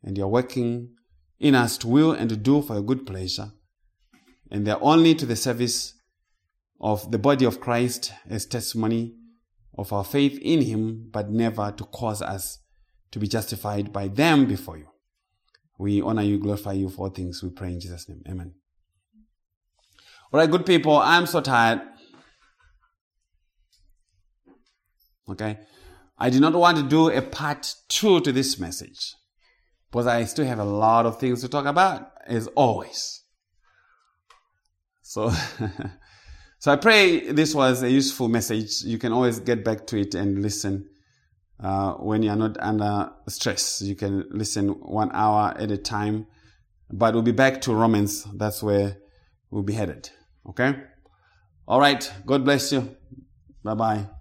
and you are working in us to will and to do for your good pleasure. And they are only to the service of the body of Christ as testimony of our faith in Him, but never to cause us to be justified by them before you. We honor you, glorify you for all things. We pray in Jesus' name. Amen. All right, good people, I'm so tired. Okay? I did not want to do a part two to this message because I still have a lot of things to talk about, as always. So, so I pray this was a useful message. You can always get back to it and listen uh, when you are not under stress. You can listen one hour at a time. But we'll be back to Romans. That's where we'll be headed. Okay? All right. God bless you. Bye bye.